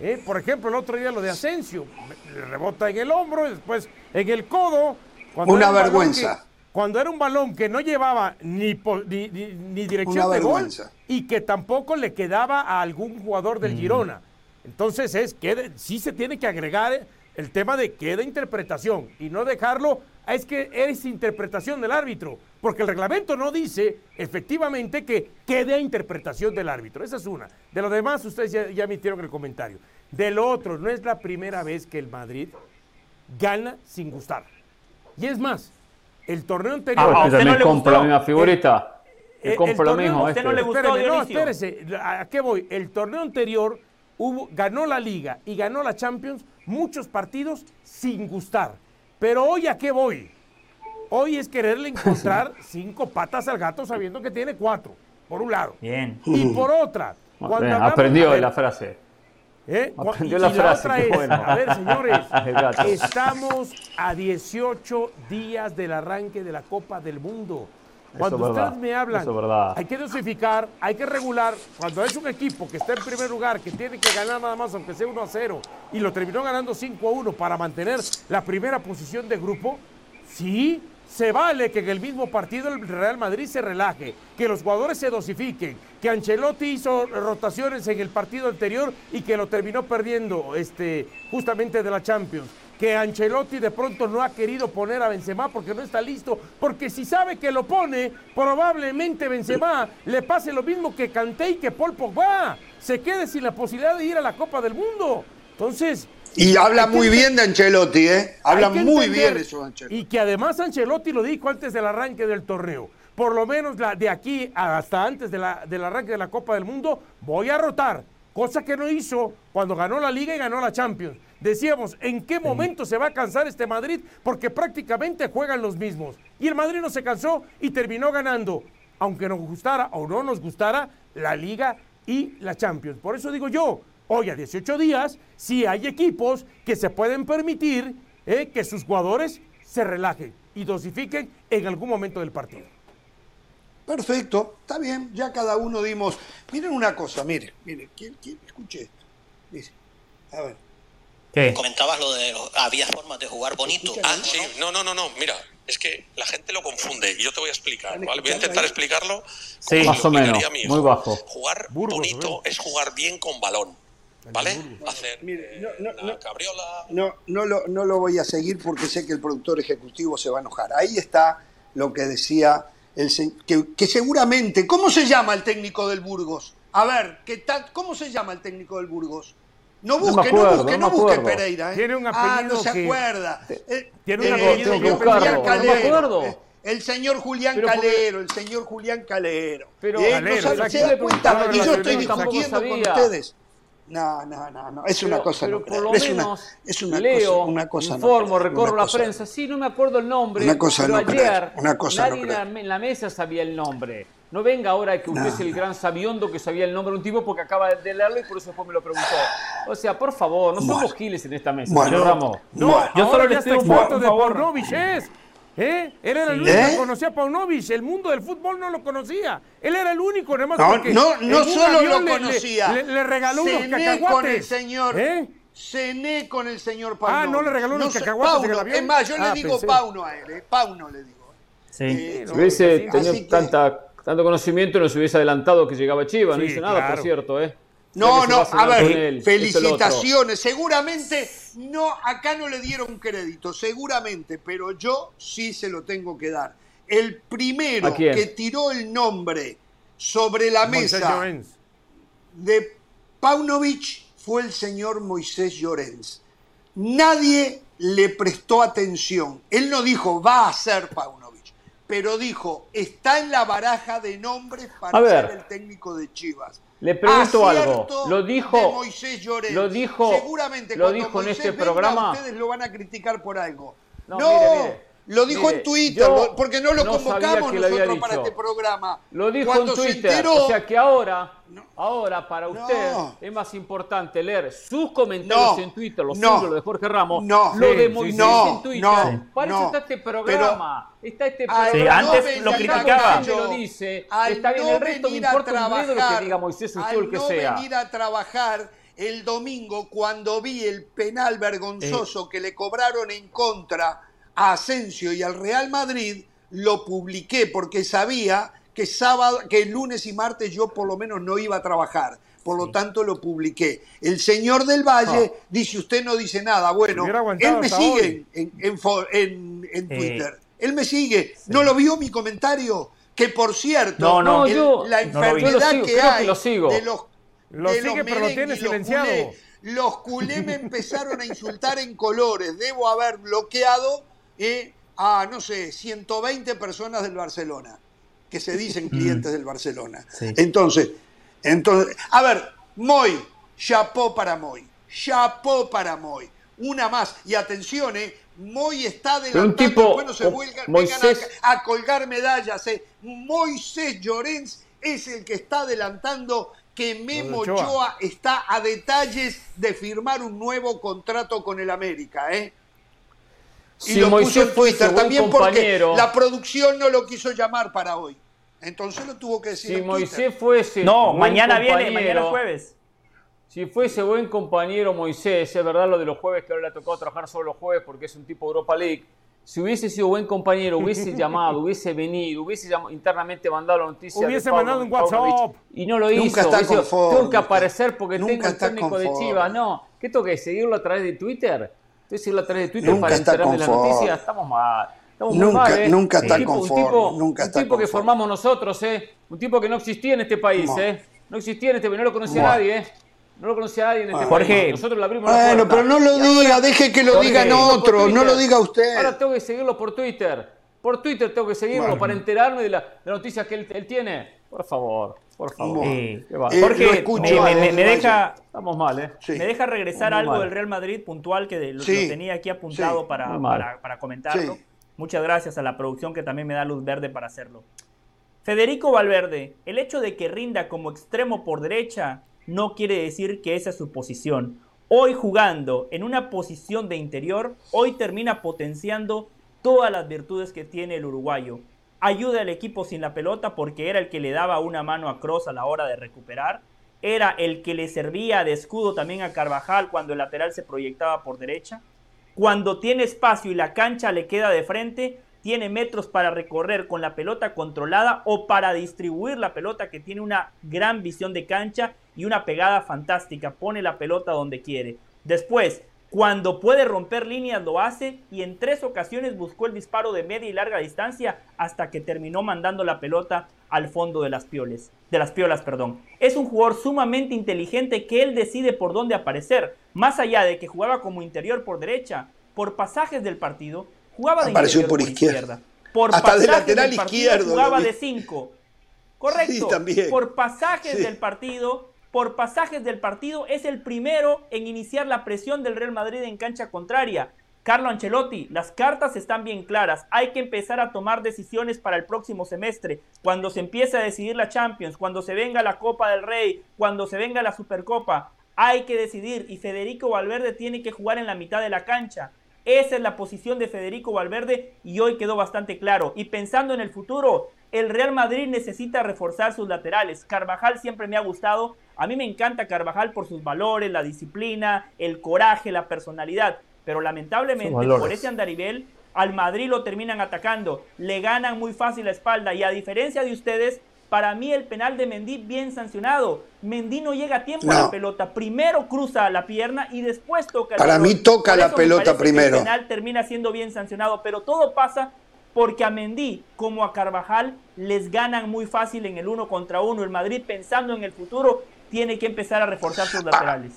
¿eh? Por ejemplo, el otro día lo de Asensio, le rebota en el hombro y después en el codo. Una vergüenza. Cuando era un balón que no llevaba ni, ni, dirección de gol y que tampoco le quedaba a algún jugador del mm. Girona. Entonces es que sí se tiene que agregar el tema de queda interpretación y no dejarlo es que es interpretación del árbitro, porque el reglamento no dice efectivamente que quede a interpretación del árbitro. Esa es una. De lo demás, ustedes ya, ya emitieron el comentario. De lo otro, no es la primera vez que el Madrid gana sin gustar. Y es más, el torneo anterior. Ah, usted no le compra la misma figurita. El, el, lo mismo. usted no le gustó, no, espérese. ¿A qué voy? El torneo anterior hubo, ganó la Liga y ganó la Champions muchos partidos sin gustar. Pero hoy a qué voy? Hoy es quererle encontrar cinco patas al gato sabiendo que tiene cuatro, por un lado. Bien. Y por otra. Cuando aprendió la frase. ¿Eh? Aprendió la, frase. A ver, señores, estamos a 18 días del arranque de la Copa del Mundo. Cuando ustedes me hablan, hay que dosificar, hay que regular. Cuando es un equipo que está en primer lugar, que tiene que ganar nada más, aunque sea 1 a 0, y lo terminó ganando 5 a 1 para mantener la primera posición de grupo, sí, se vale que en el mismo partido el Real Madrid se relaje, que los jugadores se dosifiquen, que Ancelotti hizo rotaciones en el partido anterior y que lo terminó perdiendo este, justamente de la Champions que Ancelotti de pronto no ha querido poner a Benzema porque no está listo, porque si sabe que lo pone, probablemente Benzema le pase lo mismo que Kanté y que Paul Pogba, se quede sin la posibilidad de ir a la Copa del Mundo. Entonces, y habla muy bien de Ancelotti, ¿eh? Habla muy bien eso de Ancelotti. Y que además Ancelotti lo dijo antes del arranque del torneo. Por lo menos la, de aquí hasta antes de la, del arranque de la Copa del Mundo, voy a rotar. Cosa que no hizo cuando ganó la Liga y ganó la Champions. Decíamos, ¿en qué momento se va a cansar este Madrid? Porque prácticamente juegan los mismos. Y el Madrid no se cansó y terminó ganando, aunque nos gustara o no nos gustara, la Liga y la Champions. Por eso digo yo, hoy a 18 días, sí hay equipos que se pueden permitir eh, que sus jugadores se relajen y dosifiquen en algún momento del partido. Perfecto, está bien, ya cada uno dimos. Miren una cosa, mire, mire, ¿quién, escuche esto? Dice, a ver, Comentabas lo de había formas de jugar bonito. Ah, sí, no, no, no, no, mira, es que la gente lo confunde y yo te voy a explicar, ¿vale? Voy a intentar explicarlo. Sí, más o menos, muy bajo. Jugar bonito es jugar bien con balón. ¿Vale? Hacer Mire, no, no, no, cabriola. No, no lo, no lo voy a seguir porque sé que el productor ejecutivo se va a enojar. Ahí está lo que decía el que, que seguramente. ¿Cómo se llama el técnico del Burgos? A ver, ¿qué tal, ¿cómo se llama el técnico del Burgos? No busque, no, busque, no, busque Pereira. ¿eh? Tiene un apellido Ah, no se acuerda. tiene un apellido que Julián Calero. Eh, el señor Julián Calero, el señor Julián Calero. Pero, eh, Calero, no se, da cuenta y yo estoy discutiendo con ustedes. No, no, no, no, es una cosa pero por lo es menos una, es una leo, cosa, una cosa informo, no recorro la prensa, sí, no me acuerdo el nombre, una cosa pero no ayer creer, una cosa nadie no en la mesa sabía el nombre. No venga ahora que usted es el gran sabiondo que sabía el nombre de un tipo porque acaba de leerlo y por eso después me lo preguntó. O sea, por favor, no somos giles en esta mesa, bueno, Ramos. No, yo solo le estoy foto de Paunovic es. ¿Eh? Él era el único que conocía a Paunovic. El mundo del fútbol no lo conocía. Él era el único, además. No, no, no solo lo conocía. Le, le, regaló Cené unos cacahuates. con el señor. ¿Eh? Cené con el señor Pauno. Ah, no le regaló unos cacahuates Pauno, en el avión. Es más, yo ah, le digo pensé. Pauno a él. Eh. Pauno le digo. Sí. Eh, no, hubiese tenido tanta tanto conocimiento no se hubiese adelantado que llegaba Chivas, no dice nada, por cierto, ¿eh? No, no, a ver, felicitaciones. Seguramente, no, acá no le dieron crédito, seguramente, pero yo sí se lo tengo que dar. El primero que tiró el nombre sobre la mesa de Paunovic fue el señor Moisés Llorens. Nadie le prestó atención. Él no dijo, va a ser Paunovic pero dijo, está en la baraja de nombres para ser el técnico de Chivas. Le pregunto algo. Lo dijo, Moisés lo dijo, seguramente lo dijo en este programa. Ustedes lo van a criticar por algo. No, lo dijo en Twitter, porque no lo convocamos nosotros para este programa. Lo dijo en Twitter, o sea que ahora, ahora para usted es más importante leer sus comentarios en Twitter, los suyos, lo de Jorge Ramos, lo de Moisés en Twitter. para eso está este programa. Está este programa. antes lo criticaba. lo dice. Está bien, el resto me importa un dedo lo que diga Moisés, el que no sea. venir a trabajar el domingo cuando vi el penal vergonzoso que le cobraron en contra a Asensio y al Real Madrid, lo publiqué porque sabía que sábado, que el lunes y martes yo por lo menos no iba a trabajar. por lo tanto lo publiqué. El señor del Valle ah. dice, usted no dice nada. Bueno, él me sigue en, en, Twitter. Él me sigue. ¿No lo vio mi comentario? Que por cierto, la enfermedad que hay de los lo sigue, pero lo tiene silenciado. los culés me empezaron a insultar en colores. Debo haber bloqueado eh, a, no sé, 120 personas del Barcelona, que se dicen mm. clientes del Barcelona. Entonces, entonces, a ver, Moy, chapó para Moy, chapó para Moy. Una más, y atención, eh, Moy está adelantando, tipo, bueno, se vuelvan, a, colgar medallas. Eh. Moisés Llorens es el que está adelantando que Memo Ochoa. está a detalles de firmar un nuevo contrato con el América, ¿eh? Y lo puso en Twitter también porque la producción no lo quiso llamar para hoy. Entonces lo tuvo que decir. Si Moisés fuese. No, mañana viene, mañana jueves. Si fuese buen compañero Moisés, es verdad lo de los jueves que ahora le ha tocado trabajar solo los jueves porque es un tipo Europa League si hubiese sido buen compañero, hubiese llamado, hubiese venido, hubiese internamente mandado la noticia. Hubiese mandado un WhatsApp. y no lo hizo. Nunca está tengo que aparecer porque tengo el técnico de Chivas. No, ¿qué tengo que seguirlo a través de Twitter? Tengo seguirlo a través de Twitter para enterarme de la noticia. Estamos mal. Estamos nunca, mal, ¿eh? nunca está tipo, conforme. Un tipo, nunca un tipo que formamos nosotros, ¿eh? Un tipo que no existía en este país, ¿eh? No existía en este país, no lo conocía nadie, ¿eh? No lo conocía nadie en este Jorge, Nosotros le abrimos Bueno, pero no lo diga, deje que lo digan otros, no lo diga usted. Ahora tengo que seguirlo por Twitter. Por Twitter tengo que seguirlo para enterarme de la, de noticias que él, tiene. Por favor, por favor. Eh, Jorge, me, deja, Estamos mal, ¿eh? me deja regresar algo del Real Madrid puntual que lo, tenía aquí apuntado para, para, para, comentarlo. Muchas gracias a la producción que también me da luz verde para hacerlo. Federico Valverde, el hecho de que rinda como extremo por derecha no quiere decir que esa es su posición. Hoy jugando en una posición de interior, hoy termina potenciando todas las virtudes que tiene el uruguayo. Ayuda al equipo sin la pelota porque era el que le daba una mano a Cross a la hora de recuperar. Era el que le servía de escudo también a Carvajal cuando el lateral se proyectaba por derecha. Cuando tiene espacio y la cancha le queda de frente, tiene metros para recorrer con la pelota controlada o para distribuir la pelota que tiene una gran visión de cancha y una pegada fantástica. Pone la pelota donde quiere. Después, cuando puede romper líneas lo hace y en tres ocasiones buscó el disparo de media y larga distancia hasta que terminó mandando la pelota al fondo de las pioles, de las piolas, perdón. Es un jugador sumamente inteligente que él decide por dónde aparecer, más allá de que jugaba como interior por derecha, por pasajes del partido, Jugaba de Apareció por, izquierda. Por Hasta de lateral izquierdo. Jugaba de 5. Correcto. también. Por pasajes del partido, por pasajes del partido, es el primero en iniciar la presión del Real Madrid en cancha contraria. Carlo Ancelotti, las cartas están bien claras. Hay que empezar a tomar decisiones para el próximo semestre. Cuando se empiece a decidir la Champions, cuando se venga la Copa del Rey, cuando se venga la Supercopa, hay que decidir. Y Federico Valverde tiene que jugar en la mitad de la cancha. Esa es la posición de Federico Valverde y hoy quedó bastante claro. Y pensando en el futuro, el Real Madrid necesita reforzar sus laterales. Carvajal siempre me ha gustado. A mí me encanta Carvajal por sus valores, la disciplina, el coraje, la personalidad. Pero lamentablemente por ese andarivel al Madrid lo terminan atacando. Le ganan muy fácil la espalda. Y a diferencia de ustedes, para mí el penal de Mendy bien sancionado. Mendy no llega a tiempo a la pelota. Primero cruza la pierna y después toca Para mí toca la pelota primero. el penal termina siendo bien sancionado, pero todo pasa porque a Mendy como a Carvajal les ganan muy fácil en el uno contra uno. El Madrid pensando en el futuro tiene que empezar a reforzar sus laterales.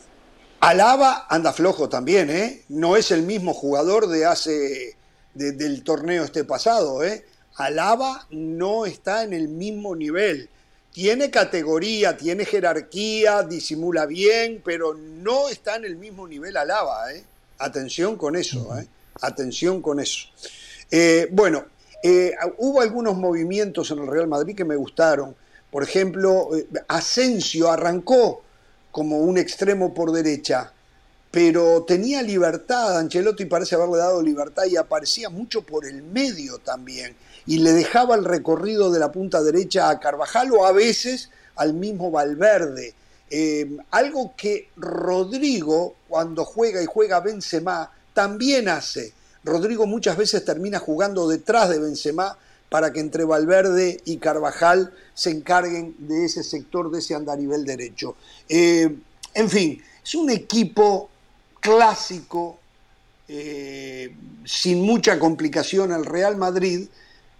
Alaba anda flojo también, ¿eh? No es el mismo jugador de hace del torneo este pasado, ¿eh? Alaba no está en el mismo nivel. Tiene categoría, tiene jerarquía, disimula bien, pero no está en el mismo nivel Alaba. ¿eh? Atención con eso, ¿eh? atención con eso. Eh, bueno, eh, hubo algunos movimientos en el Real Madrid que me gustaron. Por ejemplo, Asensio arrancó como un extremo por derecha, pero tenía libertad, Ancelotti parece haberle dado libertad y aparecía mucho por el medio también y le dejaba el recorrido de la punta derecha a Carvajal o a veces al mismo Valverde. Eh, algo que Rodrigo, cuando juega y juega Benzema, también hace. Rodrigo muchas veces termina jugando detrás de Benzema para que entre Valverde y Carvajal se encarguen de ese sector, de ese andarivel derecho. Eh, en fin, es un equipo clásico, eh, sin mucha complicación al Real Madrid,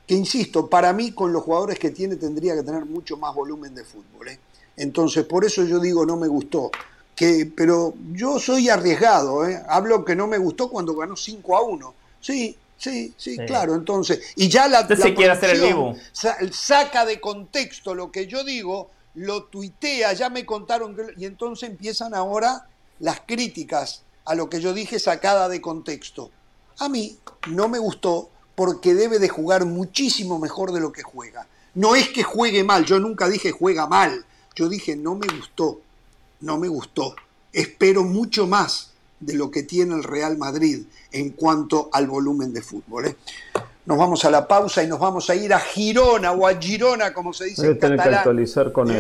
que insisto, para mí con los jugadores que tiene tendría que tener mucho más volumen de fútbol. ¿eh? Entonces, por eso yo digo no me gustó. Que, pero yo soy arriesgado, ¿eh? hablo que no me gustó cuando ganó 5 a 1. Sí, sí, sí, claro, entonces, y ya la, la quiere hacer el vivo. saca de contexto lo que yo digo, lo tuitea, ya me contaron, que, y entonces empiezan ahora las críticas a lo que yo dije sacada de contexto. A mí no me gustó porque debe de jugar muchísimo mejor de lo que juega. No es que juegue mal, yo nunca dije juega mal, yo dije no me gustó, no me gustó. Espero mucho más de lo que tiene el Real Madrid en cuanto al volumen de fútbol. ¿eh? Nos vamos a la pausa y nos vamos a ir a Girona o a Girona, como se dice en tener que actualizar con ¿Eh?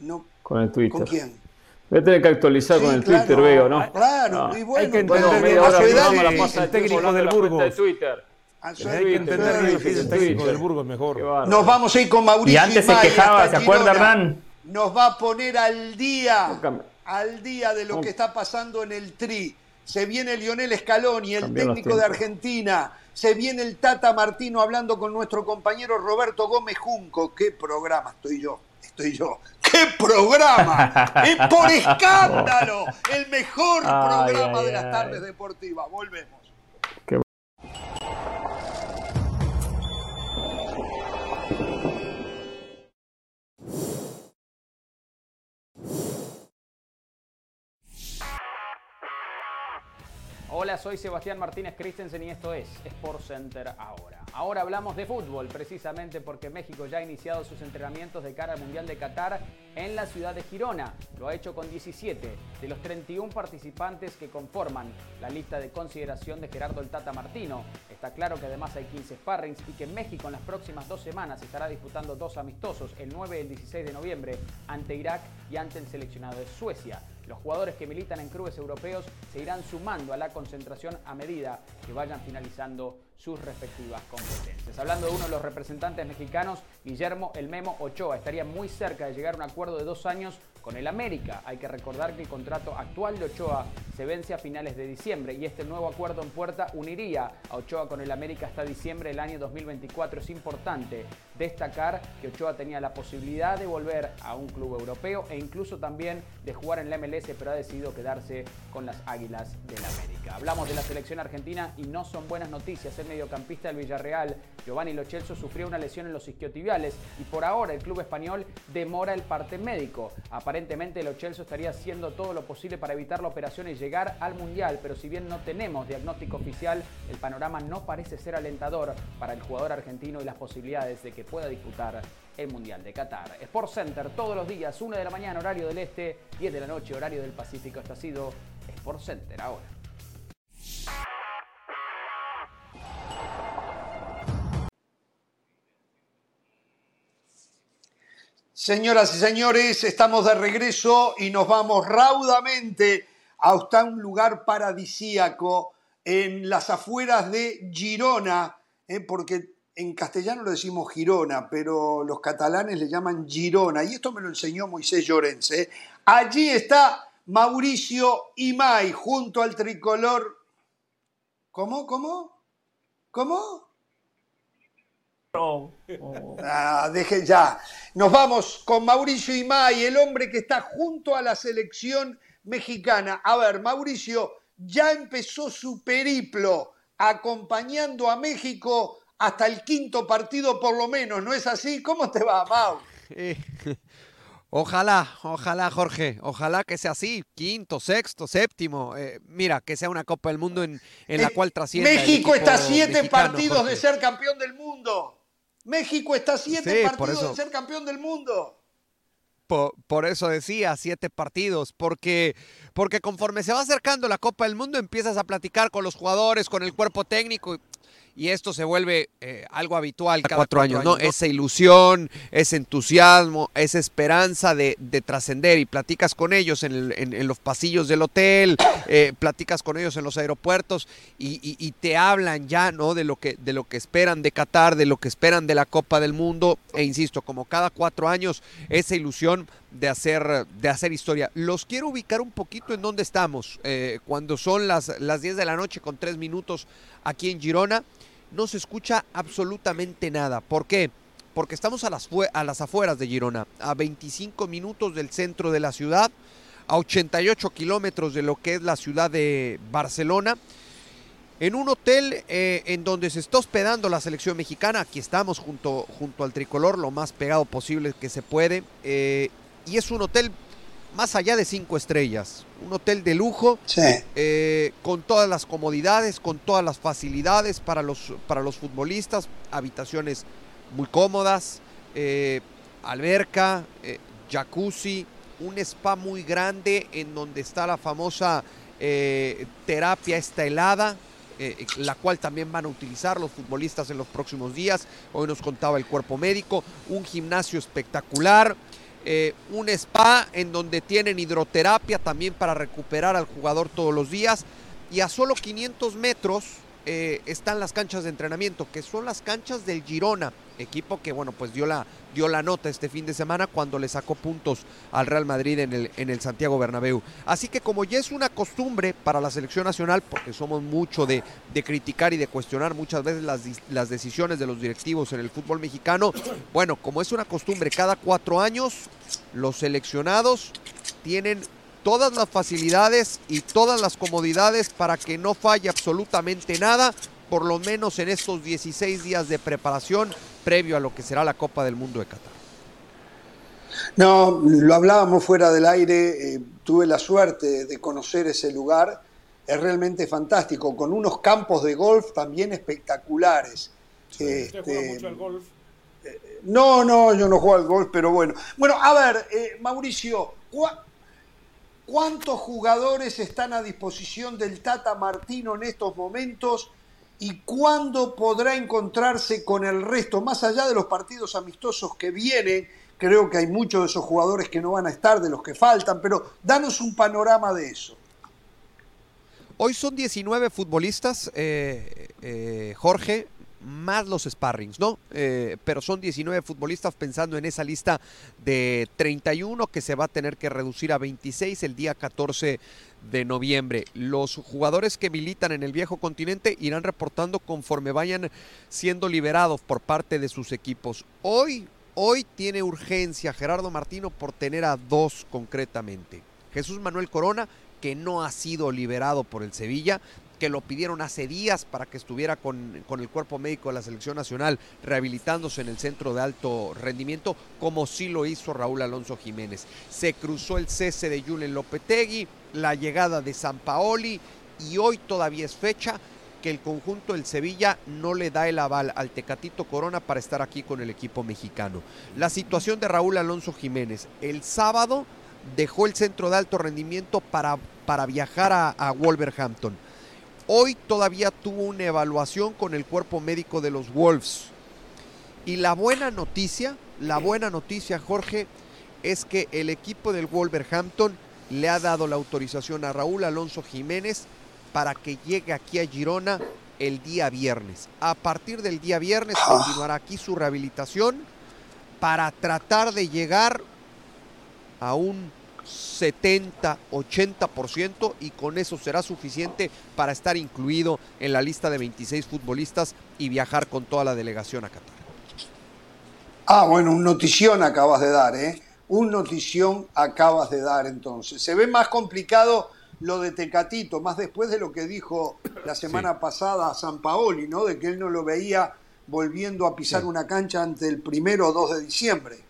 él. con el Twitter. ¿Con quién? Voy a tener que actualizar con el Twitter, veo, ¿no? Claro, y bueno, hay que entender bueno, el técnico del Burgos. De Twitter. Hay que entender el técnico del Burgos mejor. Nos vamos a ir con Mauricio. Y antes se quejaba, ¿se acuerda Hernán? Nos va a poner al día, al día de lo que está pasando en el Tri. Se viene Lionel Scaloni, el técnico de Argentina. Se viene el Tata Martino hablando con nuestro compañero Roberto Gómez Junco. ¿Qué programa estoy yo? Estoy yo. ¡Qué programa! ¡Es por escándalo! El mejor programa de las tardes deportivas. Volvemos. Hola, soy Sebastián Martínez Christensen y esto es Sport Center ahora. Ahora hablamos de fútbol, precisamente porque México ya ha iniciado sus entrenamientos de cara al Mundial de Qatar en la ciudad de Girona. Lo ha hecho con 17 de los 31 participantes que conforman la lista de consideración de Gerardo el Tata Martino. Está claro que además hay 15 sparrings y que México en las próximas dos semanas estará disputando dos amistosos, el 9 y el 16 de noviembre, ante Irak y ante el seleccionado de Suecia. Los jugadores que militan en clubes europeos se irán sumando a la concentración a medida que vayan finalizando sus respectivas competencias. Hablando de uno de los representantes mexicanos, Guillermo El Memo Ochoa estaría muy cerca de llegar a un acuerdo de dos años con el América. Hay que recordar que el contrato actual de Ochoa se vence a finales de diciembre y este nuevo acuerdo en puerta uniría a Ochoa con el América hasta diciembre del año 2024. Es importante destacar que Ochoa tenía la posibilidad de volver a un club europeo e incluso también de jugar en la MLS, pero ha decidido quedarse con las Águilas del América. Hablamos de la selección argentina y no son buenas noticias. El mediocampista del Villarreal, Giovanni Lochelso, sufrió una lesión en los isquiotibiales y por ahora el club español demora el parte médico. Aparentemente Lo Chelsea estaría haciendo todo lo posible para evitar la operación y llegar al Mundial, pero si bien no tenemos diagnóstico oficial, el panorama no parece ser alentador para el jugador argentino y las posibilidades de que pueda disputar el Mundial de Qatar. Sport Center todos los días, 1 de la mañana horario del Este, 10 de la noche horario del Pacífico. Esto ha sido Sport Center ahora. Señoras y señores, estamos de regreso y nos vamos raudamente hasta un lugar paradisíaco en las afueras de Girona, ¿eh? porque en castellano lo decimos Girona, pero los catalanes le llaman Girona, y esto me lo enseñó Moisés Llorense. Allí está Mauricio Imay junto al tricolor. ¿Cómo? ¿Cómo? ¿Cómo? Ah, deje ya. Nos vamos con Mauricio Imay, el hombre que está junto a la selección mexicana. A ver, Mauricio ya empezó su periplo acompañando a México hasta el quinto partido por lo menos, ¿no es así? ¿Cómo te va, Mau? Ojalá, ojalá, Jorge, ojalá que sea así, quinto, sexto, séptimo. Eh, mira, que sea una Copa del Mundo en, en la eh, cual trascienda. México está a siete partidos de ser campeón del mundo. México está siete partidos de ser campeón del mundo. Por, eso decía siete partidos, porque, porque conforme se va acercando la Copa del Mundo empiezas a platicar con los jugadores, con el cuerpo técnico y esto se vuelve eh, algo habitual cada cuatro, años, ¿no? Esa ilusión, ese entusiasmo, esa esperanza de, trascender y platicas con ellos en, los pasillos del hotel, eh, platicas con ellos en los aeropuertos y, te hablan ya, ¿no? De lo, que, de lo que esperan de Qatar, de lo que esperan de la Copa del Mundo e insisto, como cada cuatro años, esa ilusión de hacer, de hacer historia. Los quiero ubicar un poquito en dónde estamos, eh, cuando son las, las 10 de la noche con tres minutos aquí en Girona no se escucha absolutamente nada. ¿Por qué? Porque estamos a las, a las afueras de Girona, a 25 minutos del centro de la ciudad, a 88 kilómetros de lo que es la ciudad de Barcelona, en un hotel eh, en donde se está hospedando la selección mexicana. Aquí estamos junto, junto al tricolor, lo más pegado posible que se puede. Eh, y es un hotel más allá de cinco estrellas. Un hotel de lujo, eh, con todas las comodidades, con todas las facilidades para los, para los futbolistas, habitaciones muy cómodas, eh, alberca, eh, jacuzzi, un spa muy grande en donde está la famosa terapia esta helada, la cual también van a utilizar los futbolistas en los próximos días. Hoy nos contaba el cuerpo médico, un gimnasio espectacular. Eh, un spa en donde tienen hidroterapia también para recuperar al jugador todos los días. Y a solo 500 metros eh, están las canchas de entrenamiento, que son las canchas del Girona, equipo que bueno, pues dio la, dio la nota este fin de semana cuando le sacó puntos al Real Madrid en el, en el Santiago Bernabéu. Así que como ya es una costumbre para la selección nacional, porque somos mucho de, de criticar y de cuestionar muchas veces las, las decisiones de los directivos en el fútbol mexicano, bueno, como es una costumbre cada cuatro años, los seleccionados tienen todas las facilidades y todas las comodidades para que no falle absolutamente nada, por lo menos en estos 16 días de preparación previo a lo que será la Copa del Mundo de Qatar. No, lo hablábamos fuera del aire, eh, tuve la suerte de conocer ese lugar, es realmente fantástico, con unos campos de golf también espectaculares. este, juega mucho al golf? Eh, no, no, yo no juego al golf, pero bueno. Bueno, a ver, eh, Mauricio, ¿Cuántos jugadores están a disposición del Tata Martino en estos momentos? ¿Y cuándo podrá encontrarse con el resto? Más allá de los partidos amistosos que vienen, creo que hay muchos de esos jugadores que no van a estar, de los que faltan, pero danos un panorama de eso. Hoy son 19 futbolistas, eh, eh, Jorge, más los sparrings, ¿no? Eh, pero son 19 futbolistas pensando en esa lista de 31 que se va a tener que reducir a 26 el día 14 de noviembre. Los jugadores que militan en el viejo continente irán reportando conforme vayan siendo liberados por parte de sus equipos. Hoy, hoy tiene urgencia Gerardo Martino por tener a dos concretamente. Jesús Manuel Corona, que no ha sido liberado por el Sevilla, que lo pidieron hace días para que estuviera con, el cuerpo médico de la selección nacional rehabilitándose en el centro de alto rendimiento, como sí lo hizo Raúl Alonso Jiménez. Se cruzó el cese de Julen Lopetegui, la llegada de San Paoli y hoy todavía es fecha que el conjunto del Sevilla no le da el aval al Tecatito Corona para estar aquí con el equipo mexicano. La situación de Raúl Alonso Jiménez. El sábado dejó el centro de alto rendimiento para, para viajar a Wolverhampton Hoy todavía tuvo una evaluación con el cuerpo médico de los Wolves. Y la buena noticia, la buena noticia, Jorge, es que el equipo del Wolverhampton le ha dado la autorización a Raúl Alonso Jiménez para que llegue aquí a Girona el día viernes. A partir del día viernes ah. continuará aquí su rehabilitación para tratar de llegar a un 70, 80% y con eso será suficiente para estar incluido en la lista de 26 futbolistas y viajar con toda la delegación a Qatar. Ah, bueno, un notición acabas de dar, ¿eh? Un notición acabas de dar entonces. Se ve más complicado lo de Tecatito, más después de lo que dijo la semana pasada a San Paoli, ¿no? De que él no lo veía volviendo a pisar una cancha ante el primero o 2 de diciembre.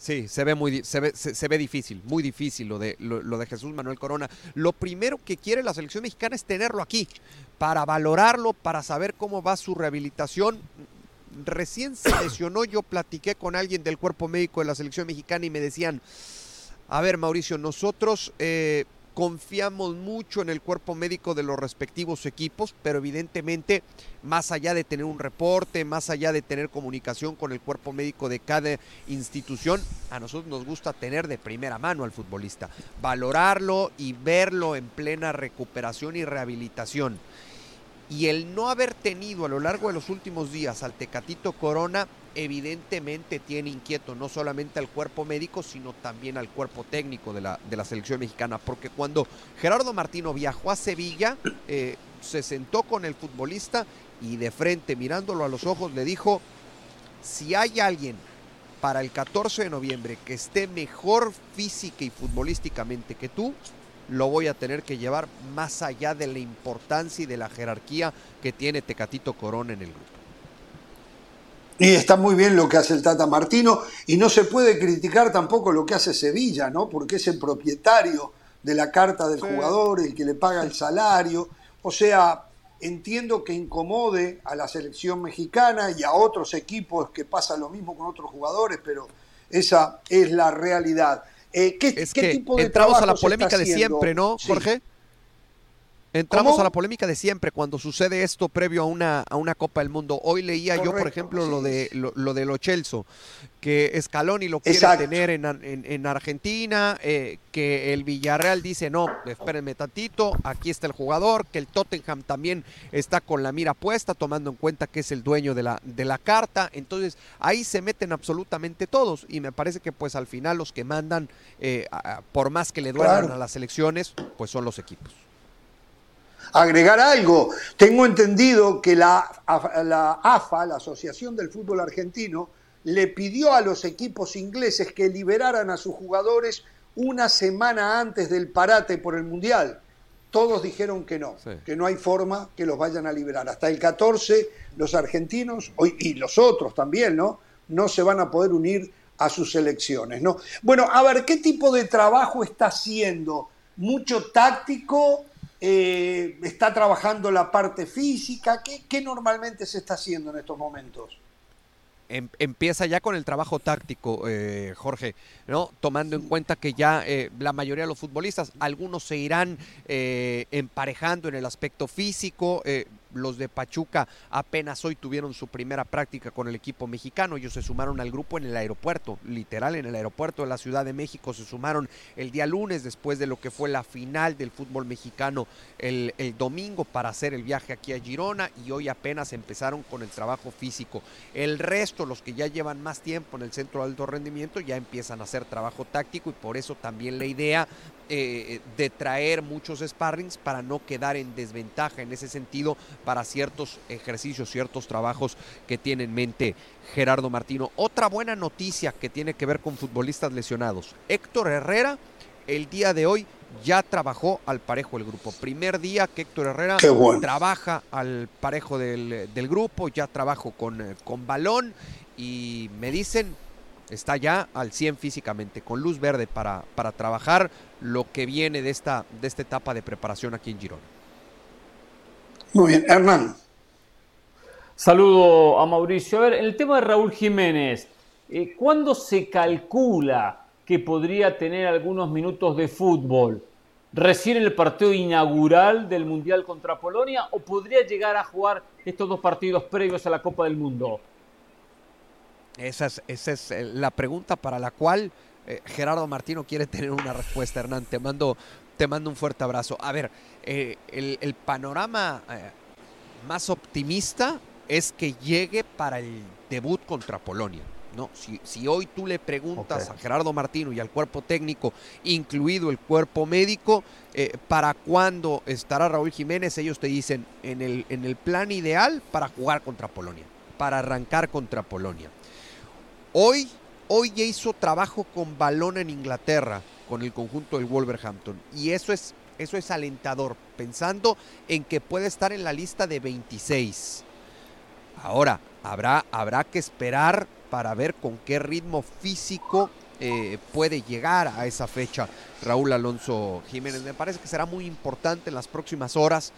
Sí, se ve muy se ve, se, ve difícil, muy difícil lo de, lo, de Jesús Manuel Corona. Lo primero que quiere la selección mexicana es tenerlo aquí, para valorarlo, para saber cómo va su rehabilitación. Recién se lesionó, yo platiqué con alguien del cuerpo médico de la selección mexicana y me decían, a ver Mauricio, nosotros eh, confiamos mucho en el cuerpo médico de los respectivos equipos, pero evidentemente, más allá de tener un reporte, más allá de tener comunicación con el cuerpo médico de cada institución, a nosotros nos gusta tener de primera mano al futbolista, valorarlo y verlo en plena recuperación y rehabilitación. Y el no haber tenido a lo largo de los últimos días al Tecatito Corona evidentemente tiene inquieto no solamente al cuerpo médico, sino también al cuerpo técnico de la, de la selección mexicana, porque cuando Gerardo Martino viajó a Sevilla, eh, se sentó con el futbolista y de frente, mirándolo a los ojos, le dijo, si hay alguien para el 14 de noviembre que esté mejor física y futbolísticamente que tú, lo voy a tener que llevar más allá de la importancia y de la jerarquía que tiene Tecatito Corona en el grupo. Y está muy bien lo que hace el Tata Martino y no se puede criticar tampoco lo que hace Sevilla, ¿no? Porque es el propietario de la carta del jugador, el que le paga el salario. O sea, entiendo que incomode a la selección mexicana y a otros equipos que pasa lo mismo con otros jugadores, pero esa es la realidad. Eh, ¿qué, es que tipo de entramos a la polémica de siempre, ¿no, Jorge? Entramos a la polémica de siempre cuando sucede esto previo a una, a una Copa del Mundo. Hoy leía yo, por ejemplo, lo de lo, de lo Chelso, que Scaloni lo quiere tener en, en, Argentina, eh, que el Villarreal dice, no, espérenme tantito, aquí está el jugador, que el Tottenham también está con la mira puesta, tomando en cuenta que es el dueño de la, de la carta. Entonces, ahí se meten absolutamente todos y me parece que pues al final los que mandan, eh, por más que le duelan a las elecciones, pues son los equipos agregar algo. Tengo entendido que la, la AFA, la Asociación del Fútbol Argentino, le pidió a los equipos ingleses que liberaran a sus jugadores una semana antes del parate por el Mundial. Todos dijeron que no, que no hay forma que los vayan a liberar. Hasta el 14 los argentinos y los otros también, ¿no? No se van a poder unir a sus selecciones, ¿no? Bueno, a ver, ¿qué tipo de trabajo está haciendo? ¿Mucho táctico eh, está trabajando la parte física? ¿Qué, normalmente se está haciendo en estos momentos? Em, empieza ya con el trabajo táctico, eh, Jorge, ¿no? Tomando en cuenta que ya eh, la mayoría de los futbolistas, algunos se irán emparejando en el aspecto físico, los de Pachuca apenas hoy tuvieron su primera práctica con el equipo mexicano. Ellos se sumaron al grupo en el aeropuerto, literal en el aeropuerto de la Ciudad de México. Se sumaron el día lunes después de lo que fue la final del fútbol mexicano el, domingo para hacer el viaje aquí a Girona y hoy apenas empezaron con el trabajo físico. El resto, los que ya llevan más tiempo en el centro de alto rendimiento, ya empiezan a hacer trabajo táctico y por eso también la idea eh, de traer muchos sparrings para no quedar en desventaja en ese sentido para ciertos ejercicios, ciertos trabajos que tiene en mente Gerardo Martino. Otra buena noticia que tiene que ver con futbolistas lesionados. Héctor Herrera el día de hoy ya trabajó al parejo del grupo. Primer día que Héctor Herrera trabaja al parejo del, grupo, ya trabajo con, eh, con balón y me dicen está ya al 100 físicamente, con luz verde para, para trabajar lo que viene de esta, de esta etapa de preparación aquí en Girona. Muy bien, Hernán. Saludo a Mauricio. A ver, el tema de Raúl Jiménez, eh, ¿cuándo se calcula que podría tener algunos minutos de fútbol? ¿Recién el partido inaugural del Mundial contra Polonia o podría llegar a jugar estos dos partidos previos a la Copa del Mundo? Esa es, esa es eh, la pregunta para la cual eh, Gerardo Martino quiere tener una respuesta, Hernán. Te mando, te mando un fuerte abrazo. A ver, eh, el, panorama más optimista es que llegue para el debut contra Polonia. ¿no? Si, hoy tú le preguntas a Gerardo Martino y al cuerpo técnico, incluido el cuerpo médico, para cuándo estará Raúl Jiménez, ellos te dicen en el, en el plan ideal para jugar contra Polonia, para arrancar contra Polonia. Hoy, hoy ya hizo trabajo con balón en Inglaterra con el conjunto del Wolverhampton y eso es, eso es alentador, pensando en que puede estar en la lista de 26. Ahora, habrá, habrá que esperar para ver con qué ritmo físico eh, puede llegar a esa fecha Raúl Alonso Jiménez. Me parece que será muy importante en las próximas horas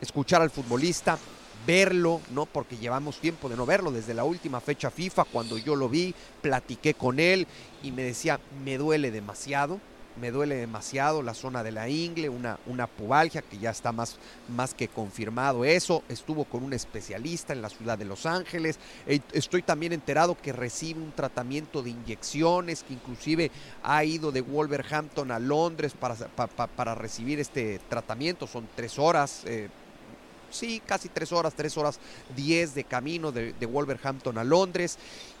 escuchar al futbolista, verlo, ¿no? Porque llevamos tiempo de no verlo, desde la última fecha FIFA, cuando yo lo vi, platiqué con él y me decía, me duele demasiado, me duele demasiado la zona de la ingle, una, una pubalgia que ya está más, más que confirmado eso. Estuvo con un especialista en la ciudad de Los Ángeles. Estoy también enterado que recibe un tratamiento de inyecciones, que inclusive ha ido de Wolverhampton a Londres para, para, recibir este tratamiento. Son tres horas. Eh, sí, casi tres horas, tres horas diez de camino de, Wolverhampton a Londres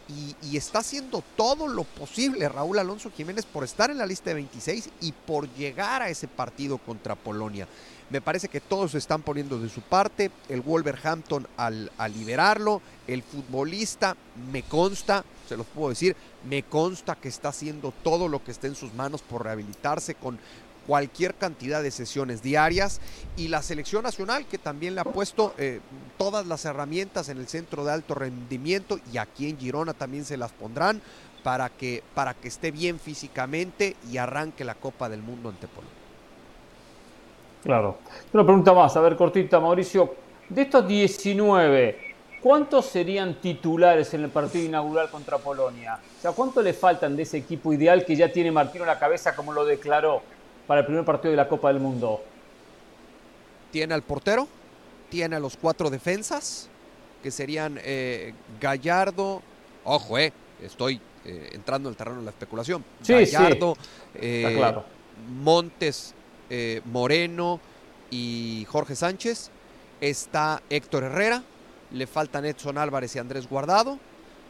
y, está haciendo todo lo posible Raúl Alonso Jiménez por estar en la lista de 26 y por llegar a ese partido contra Polonia. Me parece que todos se están poniendo de su parte. El Wolverhampton al, al liberarlo, el futbolista me consta, se los puedo decir, me consta que está haciendo todo lo que esté en sus manos por rehabilitarse con cualquier cantidad de sesiones diarias y la selección nacional que también le ha puesto eh, todas las herramientas en el centro de alto rendimiento y aquí en Girona también se las pondrán para que, para que esté bien físicamente y arranque la Copa del Mundo ante Polonia. Claro. Una pregunta más, a ver cortita Mauricio, de estos 19, ¿cuántos serían titulares en el partido inaugural contra Polonia? O sea, ¿cuánto le faltan de ese equipo ideal que ya tiene Martino en la cabeza como lo declaró? Para el primer partido de la Copa del Mundo? Tiene al portero, tiene a los cuatro defensas, que serían eh, Gallardo, ojo, eh, estoy eh, entrando en el terreno de la especulación. Gallardo, claro. Montes, Moreno y Jorge Sánchez. Está Héctor Herrera, le faltan Edson Álvarez y Andrés Guardado.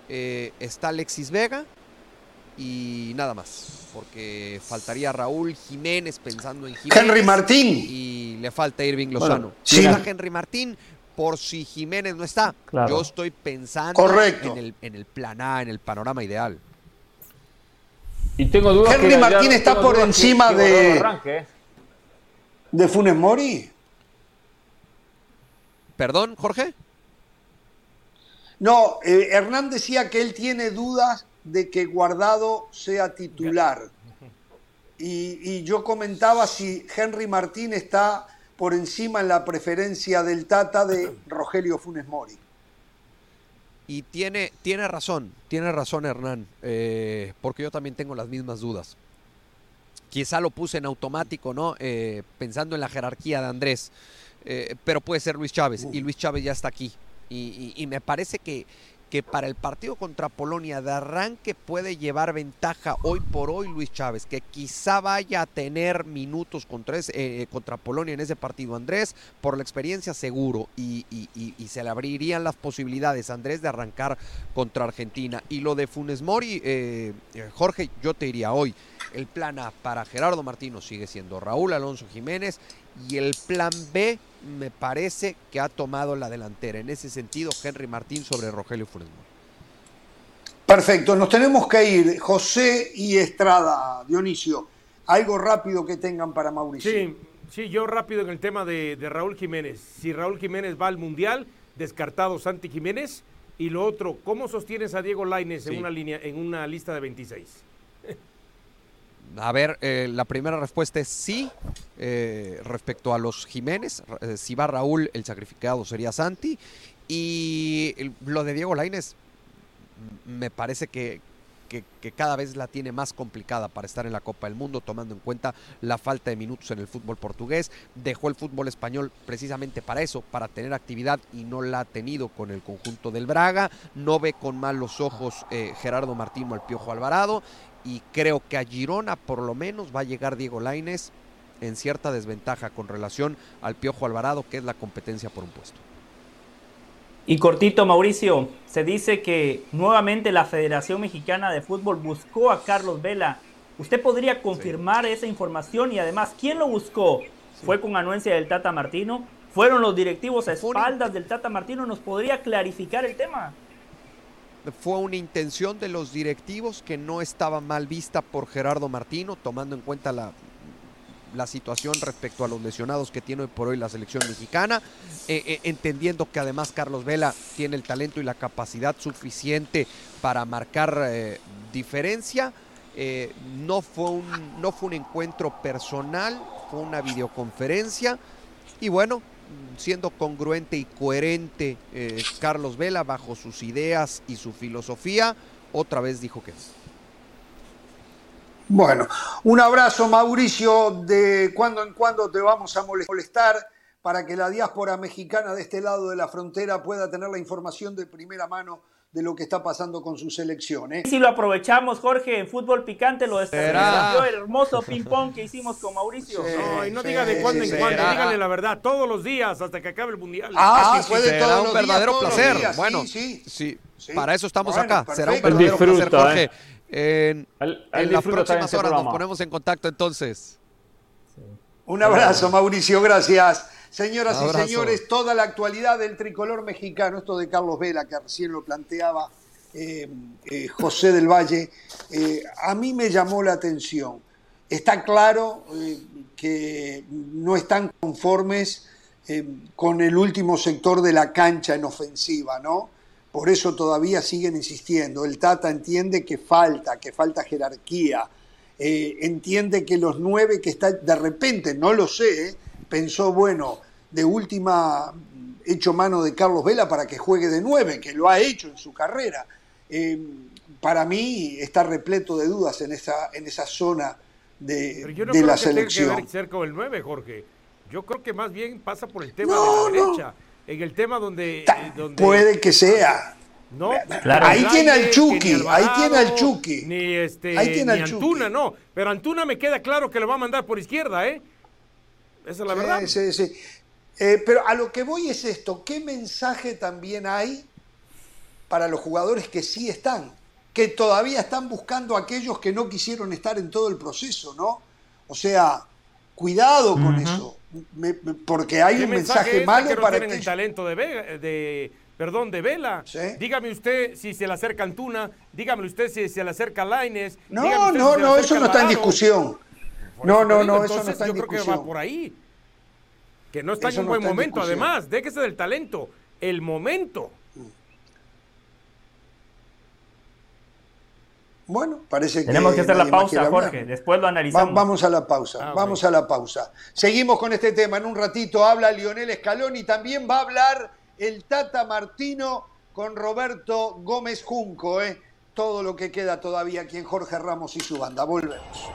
está Alexis Vega y nada más, porque faltaría Raúl Jiménez pensando en Jiménez. Henry Martín. Y le falta Irving Lozano. si está Henry Martín por si Jiménez no está. Yo estoy pensando En, el, en el plan A, en el panorama ideal. Y tengo dudas Henry Martín está por encima de, ¿eh? de Funes Mori. ¿Perdón, Jorge? No, eh, Hernán decía que él tiene dudas de que Guardado sea titular. Y, yo comentaba si Henry Martín está por encima en la preferencia del Tata de Rogelio Funes Mori. Y tiene, tiene razón, tiene razón Hernán, eh, porque yo también tengo las mismas dudas. Quizá lo puse en automático, ¿no? Eh, pensando en la jerarquía de Andrés, eh, pero puede ser Luis Chávez, y Luis Chávez ya está aquí. y me parece que, que para el partido contra Polonia de arranque puede llevar ventaja hoy por hoy Luis Chávez, que quizá vaya a tener minutos contra, eh, contra Polonia en ese partido Andrés, por la experiencia seguro, y, se le abrirían las posibilidades Andrés de arrancar contra Argentina. Y lo de Funes Mori, eh, eh, Jorge, yo te diría hoy, el plan A para Gerardo Martino sigue siendo Raúl Alonso Jiménez y el plan B me parece que ha tomado la delantera. En ese sentido, Henry Martín sobre Rogelio Funes Perfecto, nos tenemos que ir. José y Estrada, Dionisio, algo rápido que tengan para Mauricio. Sí, sí yo rápido en el tema de, Raúl Jiménez. Si Raúl Jiménez va al Mundial, descartado Santi Jiménez. Y lo otro, ¿cómo sostienes a Diego Laines en, una línea, en una lista de 26? A ver, eh, la primera respuesta es sí. Eh, respecto a los Jiménez, eh, si va Raúl, el sacrificado sería Santi. Y lo de Diego Laines, me parece que, que, cada vez la tiene más complicada para estar en la Copa del Mundo, tomando en cuenta la falta de minutos en el fútbol portugués. Dejó el fútbol español precisamente para eso, para tener actividad y no la ha tenido con el conjunto del Braga. No ve con malos ojos Gerardo Martino al Piojo Alvarado y creo que a Girona por lo menos va a llegar Diego Laines en cierta desventaja con relación al Piojo Alvarado, que es la competencia por un puesto. Y cortito, Mauricio, se dice que nuevamente la Federación Mexicana de Fútbol buscó a Carlos Vela. ¿Usted podría confirmar esa información y además quién lo buscó? ¿Fue con anuencia del Tata Martino? ¿Fueron los directivos a espaldas del Tata Martino? ¿Nos podría clarificar el tema? Fue una intención de los directivos que no estaba mal vista por Gerardo Martino, tomando en cuenta la, la situación respecto a los lesionados que tiene hoy por hoy la selección mexicana, eh, eh, entendiendo que además Carlos Vela tiene el talento y la capacidad suficiente para marcar eh, diferencia. no, fue un, no fue un encuentro personal, fue una videoconferencia y bueno, siendo congruente y coherente eh, Carlos Vela bajo sus ideas y su filosofía, otra vez dijo que Bueno, un abrazo Mauricio, de cuando en cuando te vamos a molestar para que la diáspora mexicana de este lado de la frontera pueda tener la información de primera mano de lo que está pasando con su selección. ¿eh? Si lo aprovechamos, Jorge, en fútbol picante lo desarrolló el hermoso ping-pong que hicimos con Mauricio. no, y no diga de cuando en cuando, dígale la verdad, todos los días hasta que acabe el mundial. Ah, sí, puede será un verdadero placer. bueno, sí, sí, para eso estamos acá. Será un verdadero placer, Jorge. ¿eh? En, en las próximas horas nos ponemos en contacto entonces. Un abrazo, Mauricio, gracias. Señoras y señores, toda la actualidad del tricolor mexicano, esto de Carlos Vela, que recién lo planteaba eh, eh, José del Valle, eh, a mí me llamó la atención. Está claro que no están conformes con el último sector de la cancha en ofensiva, ¿no? Por eso todavía siguen insistiendo. El Tata entiende que falta, que falta jerarquía. entiende que los nueve que están, de repente, no lo sé, pensó, bueno, de última hecho mano de Carlos Vela para que juegue de nueve, que lo ha hecho en su carrera. Eh, para mí está repleto de dudas en esa, en esa zona de, Pero yo no creo la que selección. Tenga que ver cerca del 9, Jorge. Yo creo que más bien pasa por el tema de la derecha. En el tema donde, eh, donde... Puede que sea. No, ahí tiene al Chucky, ahí tiene al Chucky. Ni, este, ahí tiene ni Antuna, no. Pero Antuna me queda claro que lo va a mandar por izquierda, ¿eh? Esa es la verdad. Sí, sí. Eh, pero a lo que voy es esto, ¿qué mensaje también hay para los jugadores que sí están? Que todavía están buscando a aquellos que no quisieron estar en todo el proceso, ¿no? O sea, cuidado con eso, porque hay un mensaje, malo que no para tienen el talento de, de perdón, de Vela. Dígame usted si se le acerca Antuna, dígame usted si se le acerca Laines. No, no, no, eso no está en discusión. No, no, no, eso no está en discusión. Yo creo que va por ahí que no está en un buen momento, además, déjese del talento, el momento. Bueno, parece que. Tenemos que hacer la pausa, Jorge. Después lo analizamos. vamos a la pausa. Ah, vamos a la pausa. Seguimos con este tema. En un ratito habla Lionel Escalón y también va a hablar el Tata Martino con Roberto Gómez Junco. ¿eh? Todo lo que queda todavía aquí en Jorge Ramos y su banda. Volvemos.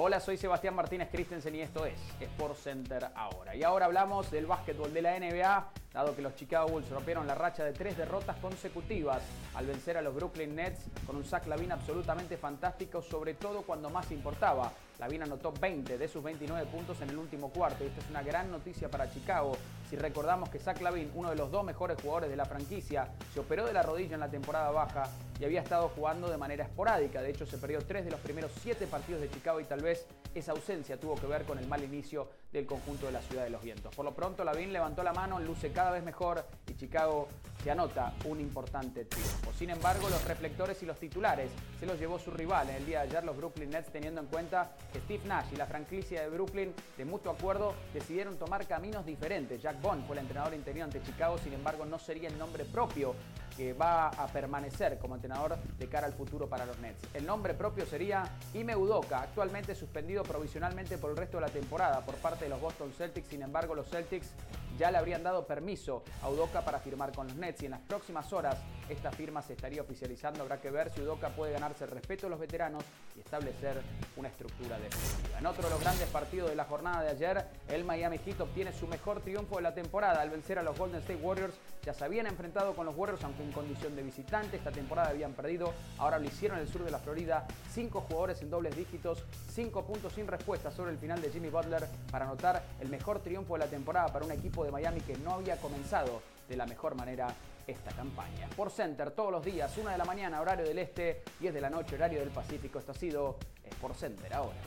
Hola, soy Sebastián Martínez Christensen y esto es Sport Center ahora. Y ahora hablamos del básquetbol de la NBA, dado que los Chicago Bulls rompieron la racha de tres derrotas consecutivas al vencer a los Brooklyn Nets con un Zach Lavin absolutamente fantástico, sobre todo cuando más importaba. Lavin anotó 20 de sus 29 puntos en el último cuarto y esto es una gran noticia para Chicago. Si recordamos que Zach Lavin, uno de los dos mejores jugadores de la franquicia, se operó de la rodilla en la temporada baja y había estado jugando de manera esporádica. De hecho, se perdió tres de los primeros siete partidos de Chicago y tal vez esa ausencia tuvo que ver con el mal inicio del conjunto de la Ciudad de los Vientos. Por lo pronto, Lavín levantó la mano, luce cada vez mejor y Chicago se anota un importante triunfo. Sin embargo, los reflectores y los titulares se los llevó su rival en el día de ayer, los Brooklyn Nets, teniendo en cuenta Steve Nash y la franquicia de Brooklyn, de mutuo acuerdo, decidieron tomar caminos diferentes. Jack Bond fue el entrenador interior ante Chicago, sin embargo, no sería el nombre propio que va a permanecer como entrenador de cara al futuro para los Nets. El nombre propio sería Ime Udoka, actualmente suspendido provisionalmente por el resto de la temporada por parte de los Boston Celtics. Sin embargo, los Celtics ya le habrían dado permiso a Udoka para firmar con los Nets y en las próximas horas esta firma se estaría oficializando. Habrá que ver si Udoka puede ganarse el respeto de los veteranos y establecer una estructura definitiva. En otro de los grandes partidos de la jornada de ayer, el Miami Heat obtiene su mejor triunfo de la temporada al vencer a los Golden State Warriors. Ya se habían enfrentado con los Warriors, aunque en condición de visitante. Esta temporada habían perdido, ahora lo hicieron en el sur de la Florida. Cinco jugadores en dobles dígitos, cinco puntos sin respuesta sobre el final de Jimmy Butler para anotar el mejor triunfo de la temporada para un equipo de Miami que no había comenzado de la mejor manera esta campaña. Por Center todos los días, una de la mañana, horario del este, 10 de la noche, horario del Pacífico. Esto ha sido Sport Center ahora.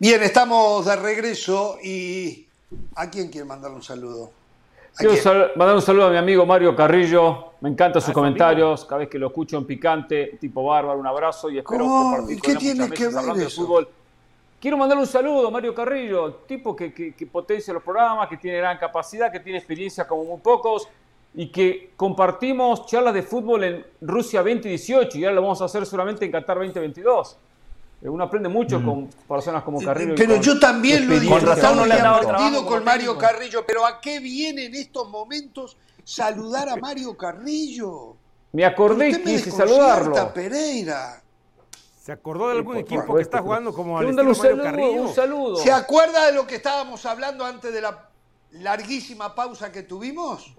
Bien, estamos de regreso y ¿a quién quiere mandarle un saludo? Quiero mandar un saludo a mi amigo Mario Carrillo. Me encantan sus comentarios. Cada vez que lo escucho en picante, tipo bárbaro, un abrazo y espero compartir con él tiene que ver hablando de fútbol. Quiero mandarle un saludo a Mario Carrillo, tipo que, que, potencia los programas, que tiene gran capacidad, que tiene experiencia como muy pocos y que compartimos charlas de fútbol en Rusia 2018 y ahora lo vamos a hacer solamente en Qatar 2022. Uno aprende mucho con personas como Carrillo. Pero yo también lo he disfrutado y aprendido con Mario Carrillo. Pero ¿a qué viene en estos momentos saludar a Mario Carrillo? Me acordé y quise saludarlo. Pereira. ¿Se acordó de algún equipo que está jugando como al un, Mario saludo, Carrillo? Un saludo. ¿Se acuerda de lo que estábamos hablando antes de la larguísima pausa que tuvimos?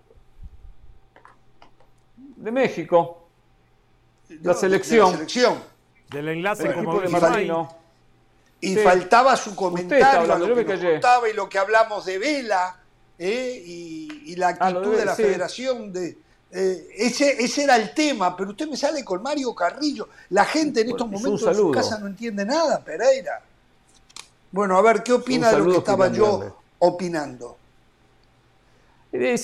De México. La selección. De la selección. Del enlace como. Y faltaba su comentario, lo que y lo que hablamos de Vela ¿eh? y, la ah, actitud de, la federación de... Eh, ese, ese era el tema, pero usted me sale con Mario Carrillo. La gente en estos momentos en su casa no entiende nada, Pereira. Bueno, a ver, ¿qué opina de lo que estaba yo opinando? Eh,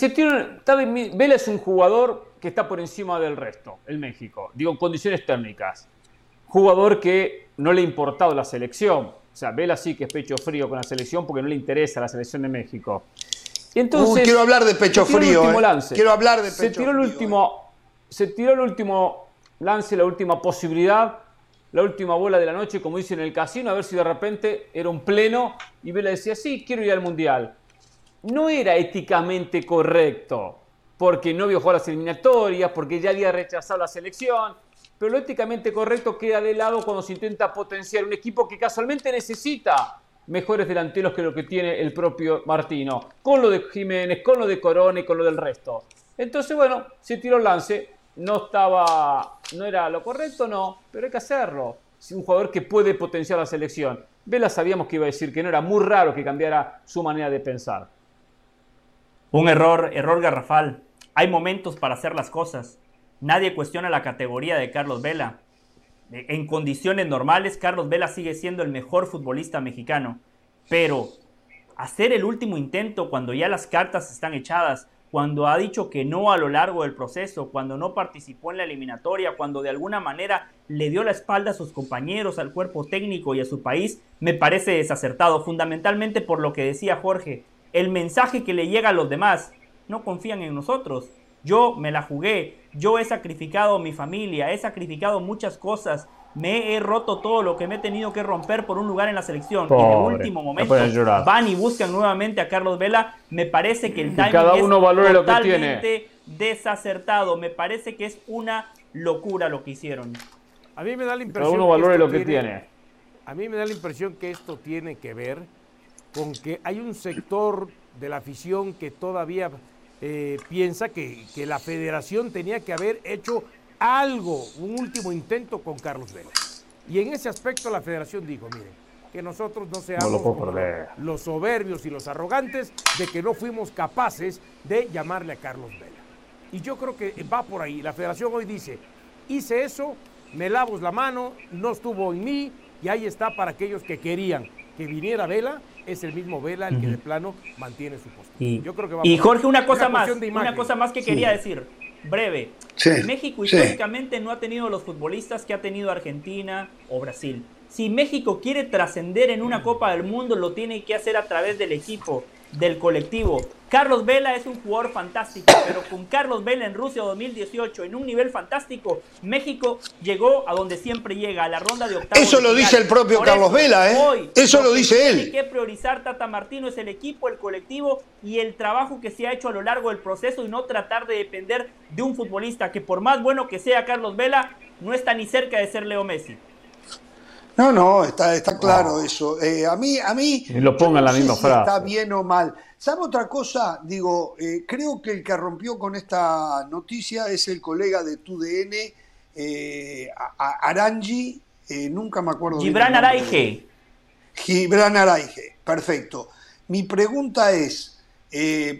Vela es un jugador que está por encima del resto, el México. Digo, en condiciones técnicas jugador que no le ha importado la selección. O sea, Vela sí que es pecho frío con la selección porque no le interesa la selección de México. entonces, quiero hablar de pecho frío. Eh. Quiero hablar de pecho se tiró El último, eh. Se tiró el último lance, la última posibilidad, la última bola de la noche, como dicen en el casino, a ver si de repente era un pleno y Vela decía, sí, quiero ir al Mundial. No era éticamente correcto, porque no vio jugar las eliminatorias, porque ya había rechazado la selección pero lo éticamente correcto queda de lado cuando se intenta potenciar un equipo que casualmente necesita mejores delanteros que lo que tiene el propio Martino, con lo de Jiménez, con lo de Corona y con lo del resto. Entonces, bueno, se tiró el lance, no estaba, no era lo correcto, no, pero hay que hacerlo. Es un jugador que puede potenciar la selección. Vela sabíamos que iba a decir que no era muy raro que cambiara su manera de pensar. Un error, error garrafal. Hay momentos para hacer las cosas. Nadie cuestiona la categoría de Carlos Vela. En condiciones normales, Carlos Vela sigue siendo el mejor futbolista mexicano. Pero hacer el último intento cuando ya las cartas están echadas, cuando ha dicho que no a lo largo del proceso, cuando no participó en la eliminatoria, cuando de alguna manera le dio la espalda a sus compañeros, al cuerpo técnico y a su país, me parece desacertado, fundamentalmente por lo que decía Jorge, el mensaje que le llega a los demás, no confían en nosotros, yo me la jugué, yo he sacrificado mi familia, he sacrificado muchas cosas, me he roto todo lo que me he tenido que romper por un lugar en la selección. y en el último momento van y buscan nuevamente a Carlos Vela. Me parece que el timing cada uno es totalmente desacertado. Me parece que es una locura lo que hicieron. A mí me da la impresión. Cada uno valore lo que tiene. A mí me da la impresión que esto tiene que ver con que hay un sector de la afición que todavía eh, piensa que, la federación tenía que haber hecho algo, un último intento con Carlos Vela. Y en ese aspecto la federación dijo, miren, que nosotros no seamos los soberbios y los arrogantes de que no fuimos capaces de llamarle a Carlos Vela. Y yo creo que va por ahí. La federación hoy dice, hice eso, me lavo la mano, no estuvo en mí y ahí está para aquellos que querían que viniera Vela es el mismo Vela el que de plano mantiene su postura. Y, Yo creo que y Jorge, una cosa más, una cosa más que quería decir, breve. México históricamente no ha tenido los futbolistas que ha tenido Argentina o Brasil. Si México quiere trascender en una Copa del Mundo, lo tiene que hacer a través del equipo del colectivo. Carlos Vela es un jugador fantástico, pero con Carlos Vela en Rusia 2018 en un nivel fantástico, México llegó a donde siempre llega, a la ronda de octavos. Eso lo dice el propio Carlos Vela, ¿eh? eso lo, dice él. Tiene que priorizar Tata Martino es el equipo, el colectivo y el trabajo que se ha hecho a lo largo del proceso y no tratar de depender de un futbolista que por más bueno que sea Carlos Vela, no está ni cerca de ser Leo Messi. No, no, está, está claro eso. Eh, a mí, a mí. lo ponga la misma frase. está bien o mal. ¿Sabe otra cosa? Digo, eh, creo que el que rompió con esta noticia es el colega de TUDN, eh, Arangi, eh, nunca me acuerdo. Gibran Araige. Gibran Araige, perfecto. Mi pregunta es,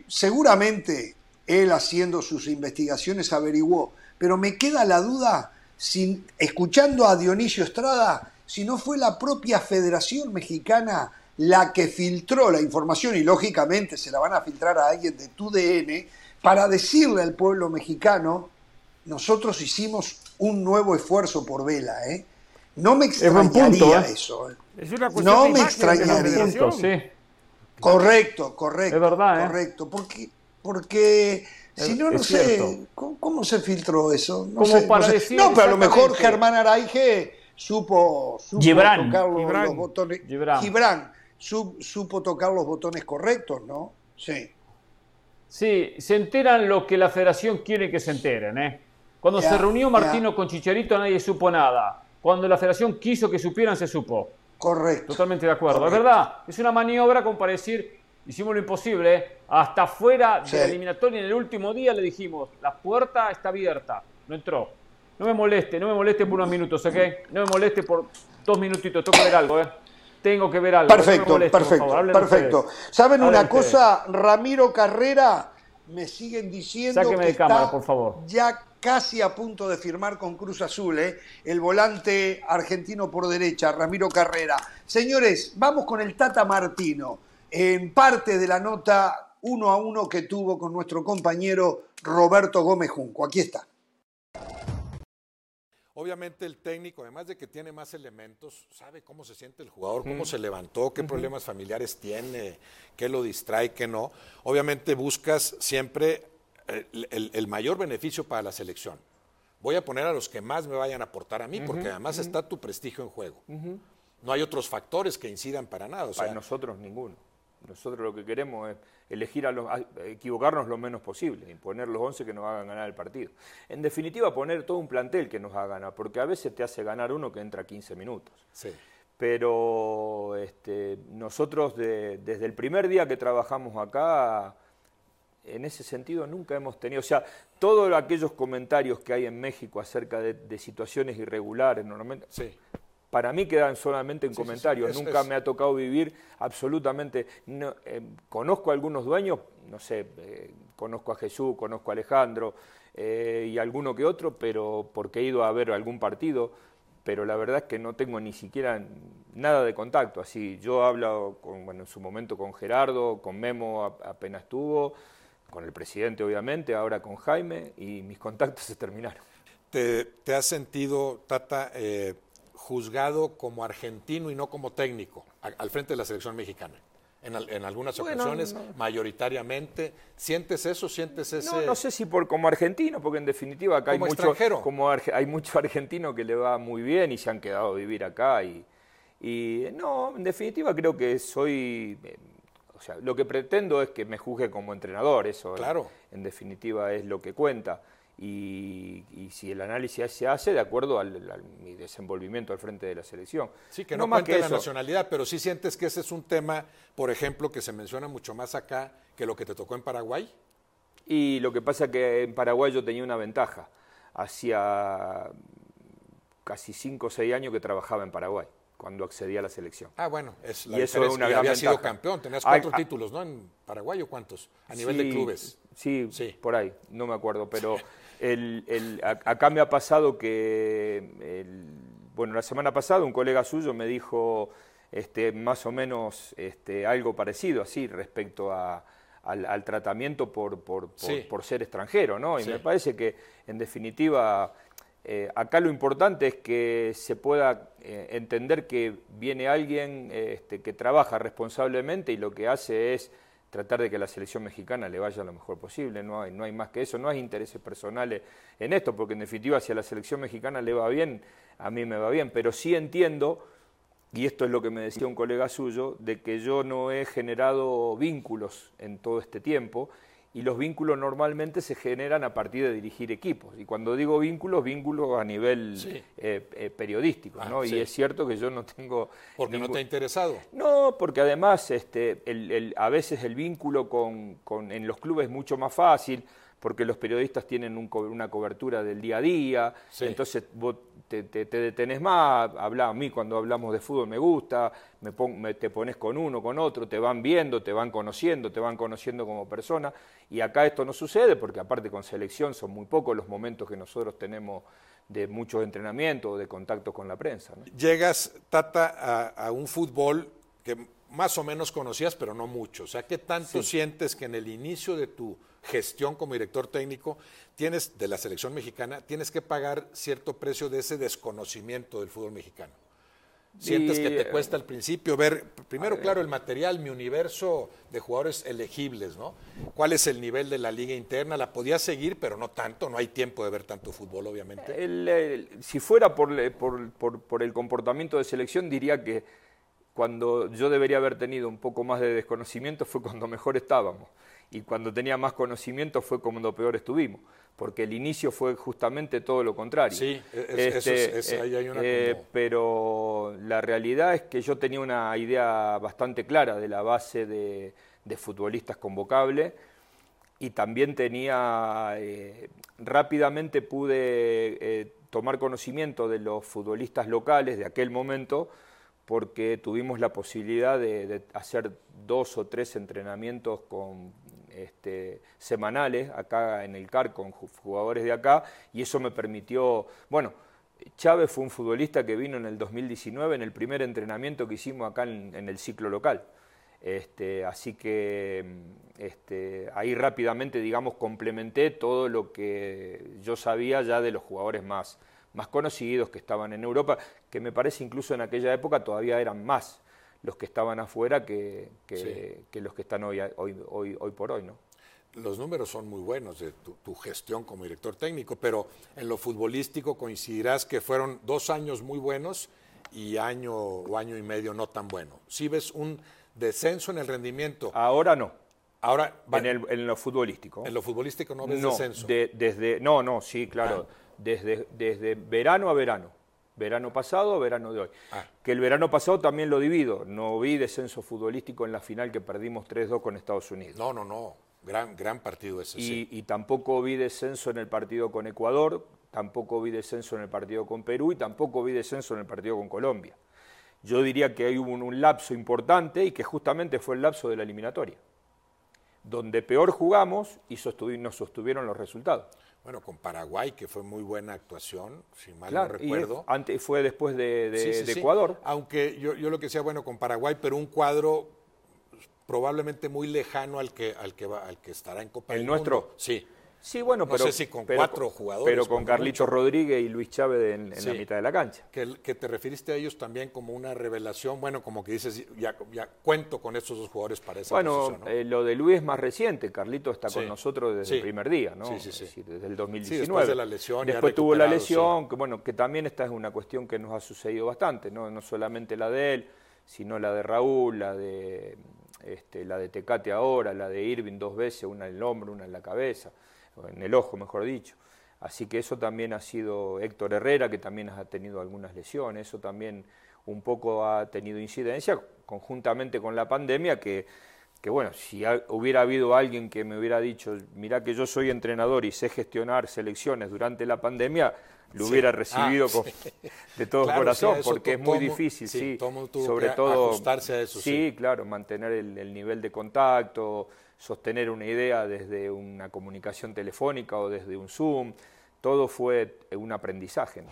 seguramente él haciendo sus investigaciones averiguó, pero me queda la duda, sin, escuchando a Dionisio Estrada, si no fue la propia Federación Mexicana la que filtró la información y lógicamente se la van a filtrar a alguien de tu DN para decirle al pueblo mexicano, nosotros hicimos un nuevo esfuerzo por Vela, ¿eh? No me extrañaría ¿eh? eso. ¿eh? no me extrañaría. sí. Correcto, correcto. Es verdad, ¿eh? Correcto, porque, porque Si no, no sé, ¿cómo, se filtró eso? No, sé, no, pero a lo mejor Germán Araige supo, tocar los, botones. Gibran. supo tocar los botones correctos, ¿no? Sí. Sí, se enteran lo que la federación quiere que se enteren, ¿eh? Cuando se reunió Martino con Chicharito nadie supo nada. Cuando la federación quiso que supieran, se supo. Correcto. Totalmente de acuerdo. Es verdad, es una maniobra como para decir, hicimos lo imposible, ¿eh? hasta fuera de la eliminatoria en el último día le dijimos, la puerta está abierta, no entró. No me moleste, no me moleste por unos minutos, ¿ok? No me moleste por dos minutitos, tengo que ver algo, ¿eh? Tengo que ver algo. Perfecto, perfecto, perfecto. ¿Saben una cosa? Ramiro Carrera me siguen diciendo que de cámara, por favor. ya casi a punto de firmar con Cruz Azul, ¿eh? el volante argentino por derecha, Ramiro Carrera. Señores, vamos con el Tata Martino, en parte de la nota uno a uno que tuvo con nuestro compañero Roberto Gómez Junco. Aquí está. Obviamente el técnico, además de que tiene más elementos, sabe cómo se siente el jugador, cómo se levantó, qué problemas familiares tiene, qué lo distrae, qué no. Obviamente buscas siempre el, mayor beneficio para la selección. Voy a poner a los que más me vayan a aportar a mí, porque además está tu prestigio en juego. No hay otros factores que incidan para nada. para nosotros ninguno. Nosotros lo que queremos es elegir a los, equivocarnos lo menos posible y poner los 11 que nos hagan ganar el partido. En definitiva, poner todo un plantel que nos haga ganar, porque a veces te hace ganar uno que entra 15 minutos. Sí. Pero este, nosotros desde el primer día que trabajamos acá, en ese sentido nunca hemos tenido, o sea, todos aquellos comentarios que hay en México acerca de, situaciones irregulares, normalmente, sí para mí quedan solamente en comentarios. Nunca me ha tocado vivir absolutamente. Eh, conozco a algunos dueños, no sé, eh, conozco a Jesús, conozco a Alejandro eh, y alguno que otro, pero porque he ido a ver algún partido, pero la verdad es que no tengo ni siquiera nada de contacto. Así, yo hablo con, bueno, en su momento con Gerardo, con Memo apenas estuvo, con el presidente obviamente, ahora con Jaime, y mis contactos se terminaron. ¿Te, te has sentido, Tata, juzgado como argentino y no como técnico al frente de la selección mexicana. En, algunas ocasiones, mayoritariamente. ¿Sientes eso? ¿Sientes ese...? No, no sé si por como argentino, porque en definitiva acá hay mucho, como hay mucho argentino que le va muy bien y se han quedado a vivir acá. Y, y no, en definitiva creo que soy... Eh, o sea, lo que pretendo es que me juzgue como entrenador, eso claro. en definitiva es lo que cuenta y, si el análisis se hace de acuerdo al, mi desenvolvimiento al frente de la selección. Sí, que no, no que la nacionalidad, pero sí sientes que ese es un tema, por ejemplo, que se menciona mucho más acá que lo que te tocó en Paraguay. Y lo que pasa es que en Paraguay yo tenía una ventaja. Hacía casi 5 o 6 años que trabajaba en Paraguay cuando accedí a la selección. Ah, bueno, es la y eso es una gran había sido campeón, tenías cuatro títulos, ¿no? En Paraguay o cuántos, a nivel de clubes. Sí, sí, por ahí, no me acuerdo, pero el, acá me ha pasado que, bueno, la semana pasada un colega suyo me dijo este, más o menos este, algo parecido así respecto al, tratamiento por, por, ser extranjero, ¿no? Y me parece que, en definitiva, eh, acá lo importante es que se pueda eh, entender que viene alguien este, que trabaja responsablemente y lo que hace es tratar de que la selección mexicana le vaya lo mejor posible, no hay, no hay más que eso, no hay intereses personales en esto, porque en definitiva si a la selección mexicana le va bien, a mí me va bien, pero sí entiendo, y esto es lo que me decía un colega suyo, de que yo no he generado vínculos en todo este tiempo y los vínculos normalmente se generan a partir de dirigir equipos. Y cuando digo vínculos, vínculos a nivel eh, eh, periodístico, ¿no? Y es cierto que yo no tengo... Porque no te ha interesado. No, porque además este, a veces el vínculo con, en los clubes es mucho más fácil, porque los periodistas tienen una cobertura del día a día, entonces vos te, te, detenés más, habla, a mí cuando hablamos de fútbol me gusta, me, te pones con uno, con otro, te van viendo, te van conociendo, te van conociendo como persona, y acá esto no sucede porque aparte con selección son muy pocos los momentos que nosotros tenemos de muchos entrenamientos o de contacto con la prensa. Llegas, Tata, a, un fútbol que más o menos conocías, pero no mucho. O sea, ¿qué tanto sientes que en el inicio de tu gestión como director técnico tienes de la selección mexicana, tienes que pagar cierto precio de ese desconocimiento del fútbol mexicano? ¿Sientes que te cuesta al principio ver, primero, claro, el material, mi universo de jugadores elegibles, ¿no? ¿Cuál es el nivel de la liga interna? La podía seguir, pero no tanto, no hay tiempo de ver tanto fútbol, obviamente. si fuera por, por, por, el comportamiento de selección, diría que cuando yo debería haber tenido un poco más de desconocimiento fue cuando mejor estábamos. Y cuando tenía más conocimiento fue cuando peor estuvimos porque el inicio fue justamente todo lo contrario. Sí, eso este, ahí hay una eh, pero la realidad es que yo tenía una idea bastante clara de la base de, futbolistas convocables y también tenía, eh, rápidamente pude eh, tomar conocimiento de los futbolistas locales de aquel momento porque tuvimos la posibilidad de hacer dos o tres entrenamientos con este, semanales acá en el CAR con jugadores de acá y eso me permitió, bueno, Chávez fue un futbolista que vino en el 2019 en el primer entrenamiento que hicimos acá en, el ciclo local. Este, así que este, ahí rápidamente, digamos, complementé todo lo que yo sabía ya de los jugadores más, más conocidos que estaban en Europa, que me parece incluso en aquella época todavía eran más los que estaban afuera que, que, los que están hoy, hoy, hoy, hoy por hoy. ¿no? Los números son muy buenos de tu, gestión como director técnico, pero en lo futbolístico coincidirás que fueron dos años muy buenos y año o año y medio no tan bueno. ¿Sí ves un descenso en el rendimiento? Ahora no. Ahora en, el, en lo futbolístico. En lo futbolístico no ves descenso. desde, no, no, sí, claro. Ah. Desde, desde verano a verano verano pasado, verano de hoy. Ah. Que el verano pasado también lo divido. No vi descenso futbolístico en la final que perdimos 3-2 con Estados Unidos. No, no, no. Gran, gran partido ese. Y, y tampoco vi descenso en el partido con Ecuador, tampoco vi descenso en el partido con Perú y tampoco vi descenso en el partido con Colombia. Yo diría que hay un, un lapso importante y que justamente fue el lapso de la eliminatoria, donde peor jugamos y nos sostuvieron los resultados. Bueno, con Paraguay, que fue muy buena actuación, si mal no recuerdo. antes, fue después de, Ecuador. Aunque yo, yo, lo que decía, bueno, con Paraguay, pero un cuadro probablemente muy lejano al que, al que, va, al que estará en Copa ¿El nuestro? Sí. Sí, bueno, pero. No sé si con cuatro jugadores. Pero con Carlitos Rodríguez y Luis Chávez en, la mitad de la cancha. Que, que, te referiste a ellos también como una revelación, bueno, como que dices, ya, ya cuento con estos dos jugadores para esa bueno, Bueno, eh, lo de Luis es más reciente. Carlitos está con nosotros desde el primer día, ¿no? Sí, sí, sí. Decir, desde el 2019. después de la lesión. Después tuvo la lesión, que bueno, que también esta es una cuestión que nos ha sucedido bastante, ¿no? No solamente la de él, sino la de Raúl, la de, este, la de Tecate ahora, la de Irving dos veces, una en el hombro, una en la cabeza en el ojo, mejor dicho. Así que eso también ha sido Héctor Herrera, que también ha tenido algunas lesiones, eso también un poco ha tenido incidencia, conjuntamente con la pandemia, que, que bueno, si hubiera habido alguien que me hubiera dicho, mira que yo soy entrenador y sé gestionar selecciones durante la pandemia, lo hubiera recibido ah, de todo corazón, porque es muy difícil, sí, sobre todo ajustarse a eso. Sí, claro, mantener el nivel de contacto, sostener una idea desde una comunicación telefónica o desde un Zoom, todo fue un aprendizaje.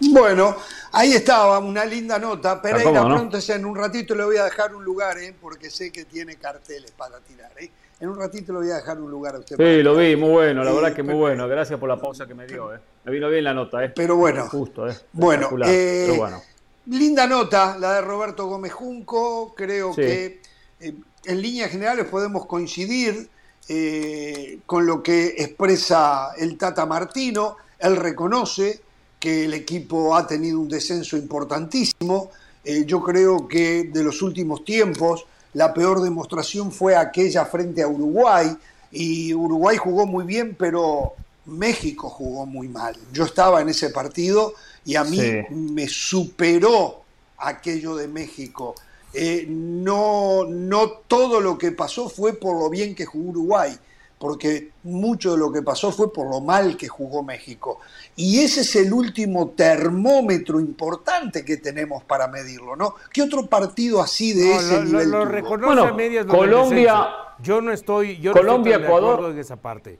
Bueno, ahí estaba, una linda nota. Pereira pronto, en un ratito le voy a dejar un lugar, ¿eh? porque sé que tiene carteles para tirar. ¿eh? En un ratito le voy a dejar un lugar a usted. Sí, lo vi, muy bueno, la verdad que muy bueno. Gracias por la pausa que me dio. ¿eh? Me vino bien la nota. ¿eh? Pero bueno, justo, ¿eh? bueno, pero bueno. Linda nota la de Roberto Gómez Junco, creo que eh, en líneas generales podemos coincidir eh, con lo que expresa el Tata Martino, él reconoce que el equipo ha tenido un descenso importantísimo, eh, yo creo que de los últimos tiempos la peor demostración fue aquella frente a Uruguay, y Uruguay jugó muy bien, pero México jugó muy mal. Yo estaba en ese partido y a mí me superó aquello de México. Eh, no, no todo lo que pasó fue por lo bien que jugó Uruguay, porque mucho de lo que pasó fue por lo mal que jugó México. Y ese es el último termómetro importante que tenemos para medirlo, ¿no? ¿Qué otro partido así de ese nivel? Lo, reconoce medias Colombia, yo no estoy, yo Colombia, no estoy de acuerdo en esa parte.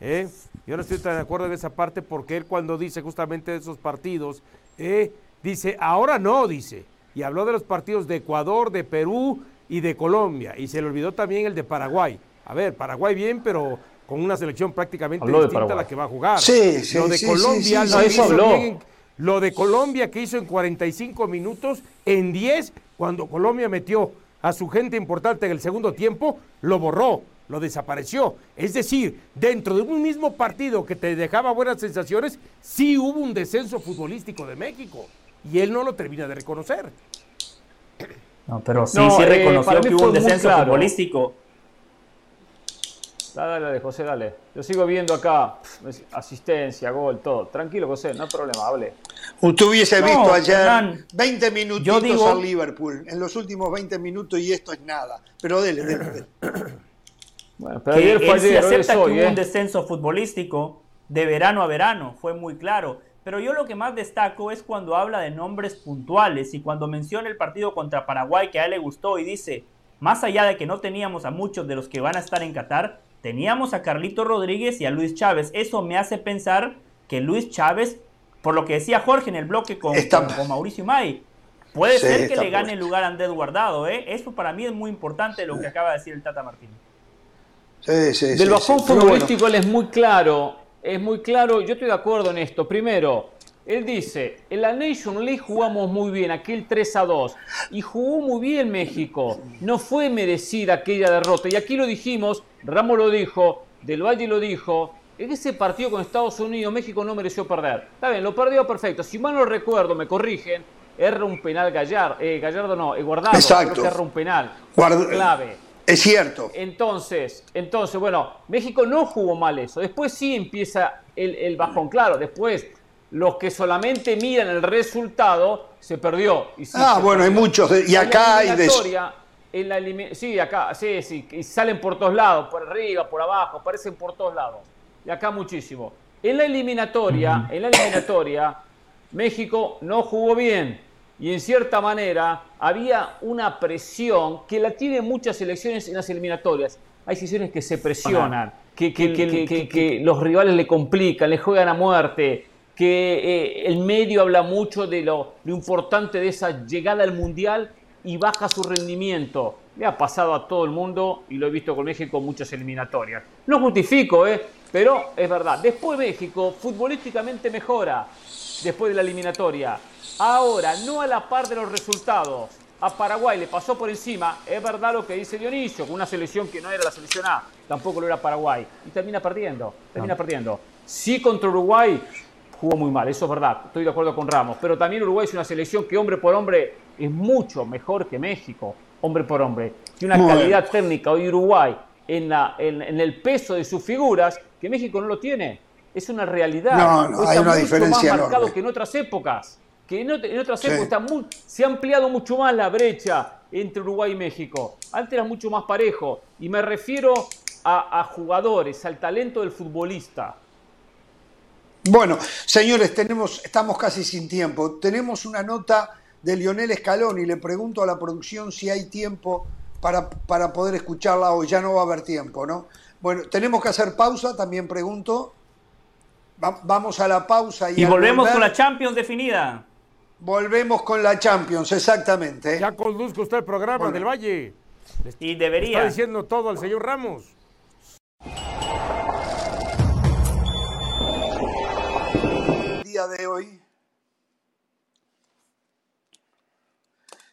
¿Eh? Yo no estoy tan de acuerdo en esa parte porque él cuando dice justamente de esos partidos, eh, dice, ahora no, dice. Y habló de los partidos de Ecuador, de Perú y de Colombia. Y se le olvidó también el de Paraguay. A ver, Paraguay bien, pero con una selección prácticamente distinta a la que va a jugar. Sí, sí, lo de Colombia lo, hizo lo de Colombia que hizo en 45 minutos, en 10, cuando Colombia metió a su gente importante en el segundo tiempo, lo borró, lo desapareció. Es decir, dentro de un mismo partido que te dejaba buenas sensaciones, sí hubo un descenso futbolístico de México. Y él no lo termina de reconocer. No, pero sí, sí eh, reconoció que hubo un descenso futbolístico Dale, dale, José, dale. Yo sigo viendo acá asistencia, gol, todo. Tranquilo, José, no hay problema, hable. Usted hubiese visto ayer 20 minutitos al Liverpool en los últimos 20 minutos y esto es nada. Pero dele, dele, dele. Bueno, pero ayer fue ayer, acepta que hubo un ¿eh? descenso futbolístico de verano a verano, fue muy claro. Pero yo lo que más destaco es cuando habla de nombres puntuales y cuando menciona el partido contra Paraguay que a él le gustó y dice, más allá de que no teníamos a muchos de los que van a estar en Qatar, teníamos a Carlito Rodríguez y a Luis Chávez. Eso me hace pensar que Luis Chávez, por lo que decía Jorge en el bloque con, con, Mauricio May, puede ser que le gane el lugar a Andrés Guardado. ¿eh? Eso para mí es muy importante lo que acaba de decir el Tata Martínez. Del bajón futbolístico él es muy claro, es muy claro, yo estoy de acuerdo en esto. Primero, él dice, en la Nation League jugamos muy bien, aquel 3 a 2, y jugó muy bien México. No fue merecida aquella derrota. Y aquí lo dijimos, Ramos lo dijo, Del Valle lo dijo. En ese partido con Estados Unidos, México no mereció perder. Está bien, lo perdió perfecto. Si mal no recuerdo, me corrigen, erra un penal Gallardo, eh, Gallardo no, eh, Guardado, Exacto. erra un penal. clave. Es cierto. Entonces, entonces, bueno, México no jugó mal eso. Después sí empieza el, el bajón. Claro, después los que solamente miran el resultado, se perdió. ah, bueno, hay muchos. y acá hay de en la Sí, acá, sí, sí. Y salen por todos lados, por arriba, por abajo, aparecen por todos lados. Y acá muchísimo. En la eliminatoria, en la eliminatoria, México no jugó bien. Y en cierta manera había una presión que la tienen muchas selecciones en las eliminatorias. Hay selecciones que se presionan, que, que los rivales le complican, le juegan a muerte, que eh, el medio habla mucho de lo, importante de esa llegada al Mundial y baja su rendimiento. Le ha pasado a todo el mundo y lo he visto con México en muchas eliminatorias. No justifico, ¿eh? pero es verdad. Después México futbolísticamente mejora después de la eliminatoria. Ahora, no a la par de los resultados. A Paraguay le pasó por encima, es verdad lo que dice Dionisio, con una selección que no era la selección A, tampoco lo era Paraguay. Y termina perdiendo, termina perdiendo. Sí contra Uruguay jugó muy mal, eso es verdad, estoy de acuerdo con Ramos, pero también Uruguay es una selección que hombre por hombre es mucho mejor que México, hombre por hombre. Tiene una calidad técnica hoy Uruguay en, la, en, el peso de sus figuras que México no lo tiene. Es una realidad. No, no, hay una diferencia más marcado que en otras épocas. Que en, otras épocas se ha ampliado mucho más la brecha entre Uruguay y México. Antes era mucho más parejo. Y me refiero a, a jugadores, al talento del futbolista. Bueno, señores, tenemos, estamos casi sin tiempo. Tenemos una nota de Lionel Scaloni. Le pregunto a la producción si hay tiempo para, para poder escucharla hoy. Ya no va a haber tiempo, ¿no? Bueno, tenemos que hacer pausa, también pregunto. Vamos a la pausa. Y, volvemos con la Champions definida. Volvemos con la Champions, exactamente. Ya conduzca usted el programa del Valle. Y debería. Está diciendo todo al señor Ramos. de hoy.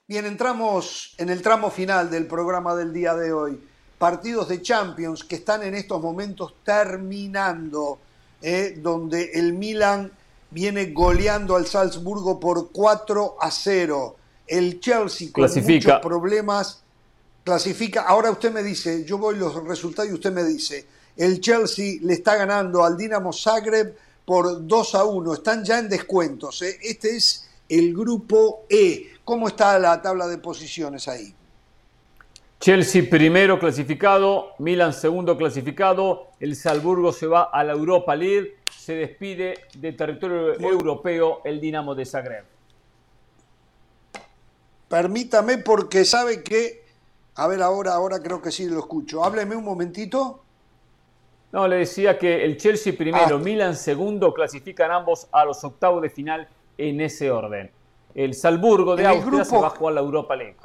Bien, entramos en el tramo final del programa del día de hoy. Partidos de Champions que están en estos momentos terminando, eh, donde el Milan viene goleando al Salzburgo por 4 a 0. El Chelsea con muchos problemas clasifica. Ahora usted me dice, yo voy los resultados y usted me dice, el Chelsea le está ganando al Dinamo Zagreb por 2 a 1. Están ya en descuentos. ¿eh? Este es el grupo E. ¿Cómo está la tabla de posiciones ahí? Chelsea primero clasificado, Milan segundo clasificado, el Salzburgo se va a la Europa League, se despide de territorio europeo el Dinamo de Zagreb. Permítame porque sabe que, a ver ahora, ahora creo que sí lo escucho. Hábleme un momentito. No, le decía que el Chelsea primero, ah. Milan segundo, clasifican ambos a los octavos de final en ese orden. El Salburgo de Austria se va a jugar la Europa League.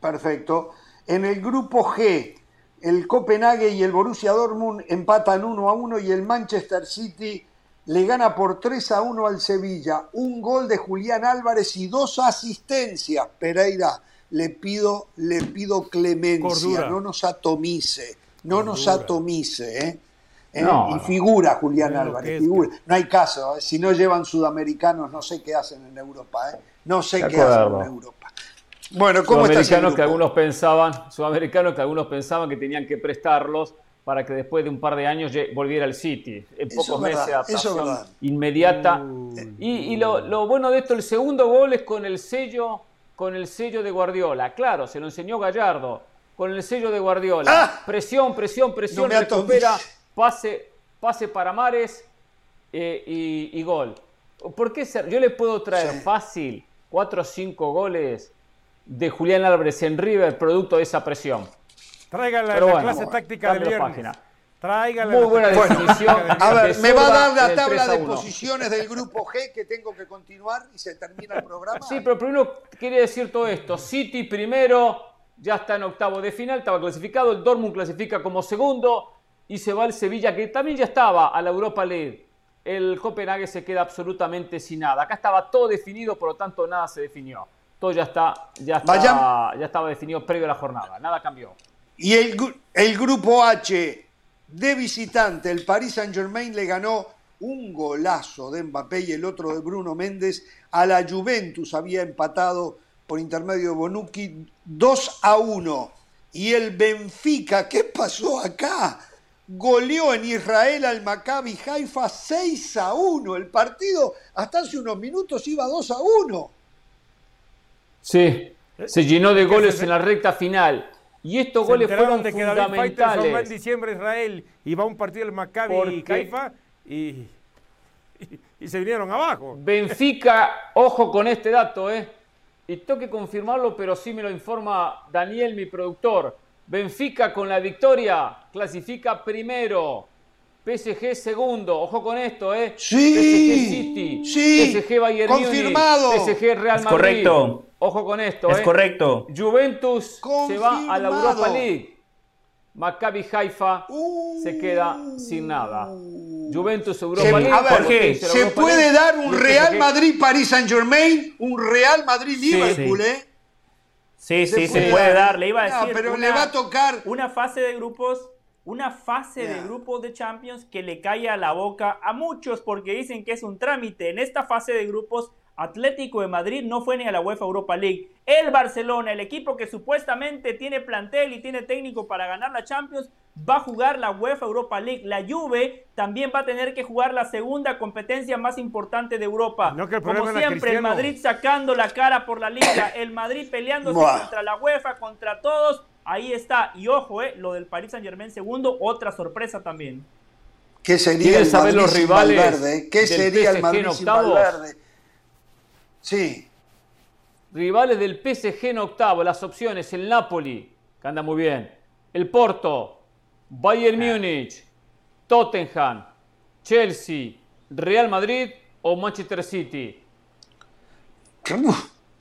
Perfecto. En el grupo G, el Copenhague y el Borussia Dortmund empatan 1 a 1 y el Manchester City le gana por 3 a 1 al Sevilla. Un gol de Julián Álvarez y dos asistencias. Pereira, le pido, le pido clemencia, no nos atomice, no nos atomice. ¿eh? ¿Eh? y figura Julián Álvarez, figura. No hay caso, ¿eh? si no llevan sudamericanos, no sé qué hacen en Europa. No sé qué hacen en Europa. Bueno, ¿cómo sudamericanos que algunos pensaban, sudamericanos que algunos pensaban que tenían que prestarlos para que después de un par de años volviera al City. En pocos meses adaptación inmediata. Y, lo, bueno de esto, el segundo gol es con el sello, con el sello de Guardiola. Claro, se lo enseñó Gallardo, con el sello de Guardiola. Ah. Presión, presión, presión, recupera, pase, pase para Mares eh, y, gol. ¿Por qué ser? Yo le puedo traer fácil cuatro o cinco goles de Julián Álvarez en River, producto de esa presión. Tráigala la, clase táctica del viernes. Página. Tráigala Muy buena definición. a ver, me va a dar la tabla de posiciones del grupo G que tengo que continuar y se termina el programa. Sí, pero primero quería decir todo esto. City primero, ya está en octavo de final, estaba clasificado. El Dortmund clasifica como segundo y se va el Sevilla, que también ya estaba a la Europa League. El Copenhague se queda absolutamente sin nada. Acá estaba todo definido, por lo tanto nada se definió todo ya está, ya ya estaba definido previo a la jornada, nada cambió. Y el, el grupo H de visitante, el Paris Saint Germain le ganó un golazo de Mbappé y el otro de Bruno Méndez a la Juventus, había empatado por intermedio de Bonucci 2 a 1. Y el Benfica, ¿qué pasó acá? Goleó en Israel al Maccabi Haifa 6 a 1. El partido hasta hace unos minutos iba 2 a 1. Sí, se llenó de goles en la recta final. Y estos goles fueron de que fundamentales. en diciembre Israel y va a un partido del Maccabi y Caifa y, y, se vinieron abajo. Benfica, ojo con este dato, ¿eh? Y tengo que confirmarlo, pero sí me lo informa Daniel, mi productor. Benfica con la victoria clasifica primero. PSG segundo, ojo con esto, ¿eh? Sí, PSG City, sí, PSG Bayern confirmado. PSG Real Madrid. correcto. Ojo con esto, Es ¿eh? correcto. Juventus se va a la Europa League. Maccabi Haifa se queda sin nada. Juventus Europa League. A ver, ¿se puede dar un Real Madrid Paris Saint Germain? Un Real Madrid Liverpool, ¿eh? Sí, sí, se, puede dar. Le iba a decir. pero le va a tocar. Una fase de grupos una fase de grupos de Champions que le cae a la boca a muchos porque dicen que es un trámite. En esta fase de grupos, Atlético de Madrid no fue ni a la UEFA Europa League. El Barcelona, el equipo que supuestamente tiene plantel y tiene técnico para ganar la Champions, va a jugar la UEFA Europa League. La Juve también va a tener que jugar la segunda competencia más importante de Europa. Como siempre, el Madrid sacando la cara por la liga, el Madrid peleándose contra la UEFA, contra todos Ahí está. Y ojo, eh, lo del Paris Saint Germain segundo, otra sorpresa también. ¿Qué sería el saber los rivales? ¿Qué sería el Madrid sin Valverde? Sí. Rivales del PSG en octavo, las opciones, el Napoli, que anda muy bien, el Porto, Bayern ah. Múnich, Tottenham, Chelsea, Real Madrid o Manchester City.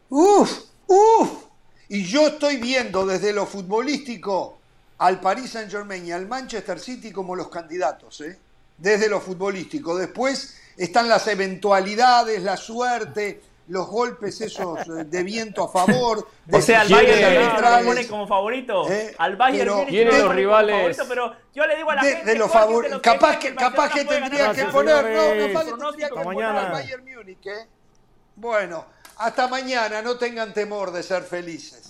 Uf, uf. Y yo estoy viendo desde lo futbolístico al Paris Saint Germain y al Manchester City como los candidatos, ¿eh? desde lo futbolístico. Después están las eventualidades, la suerte, los golpes esos eh, de viento a favor. o sea, al Bayern lo pone como favorito. ¿Eh? Al Bayern tiene los rivales. Favorito, pero yo le digo a la de, gente de los favor... capaz que, capaz que tendría que poner, no, capaz que tendría que poner al Bayern Múnich. ¿eh? Bueno. Hasta mañana, no tengan temor de ser felices.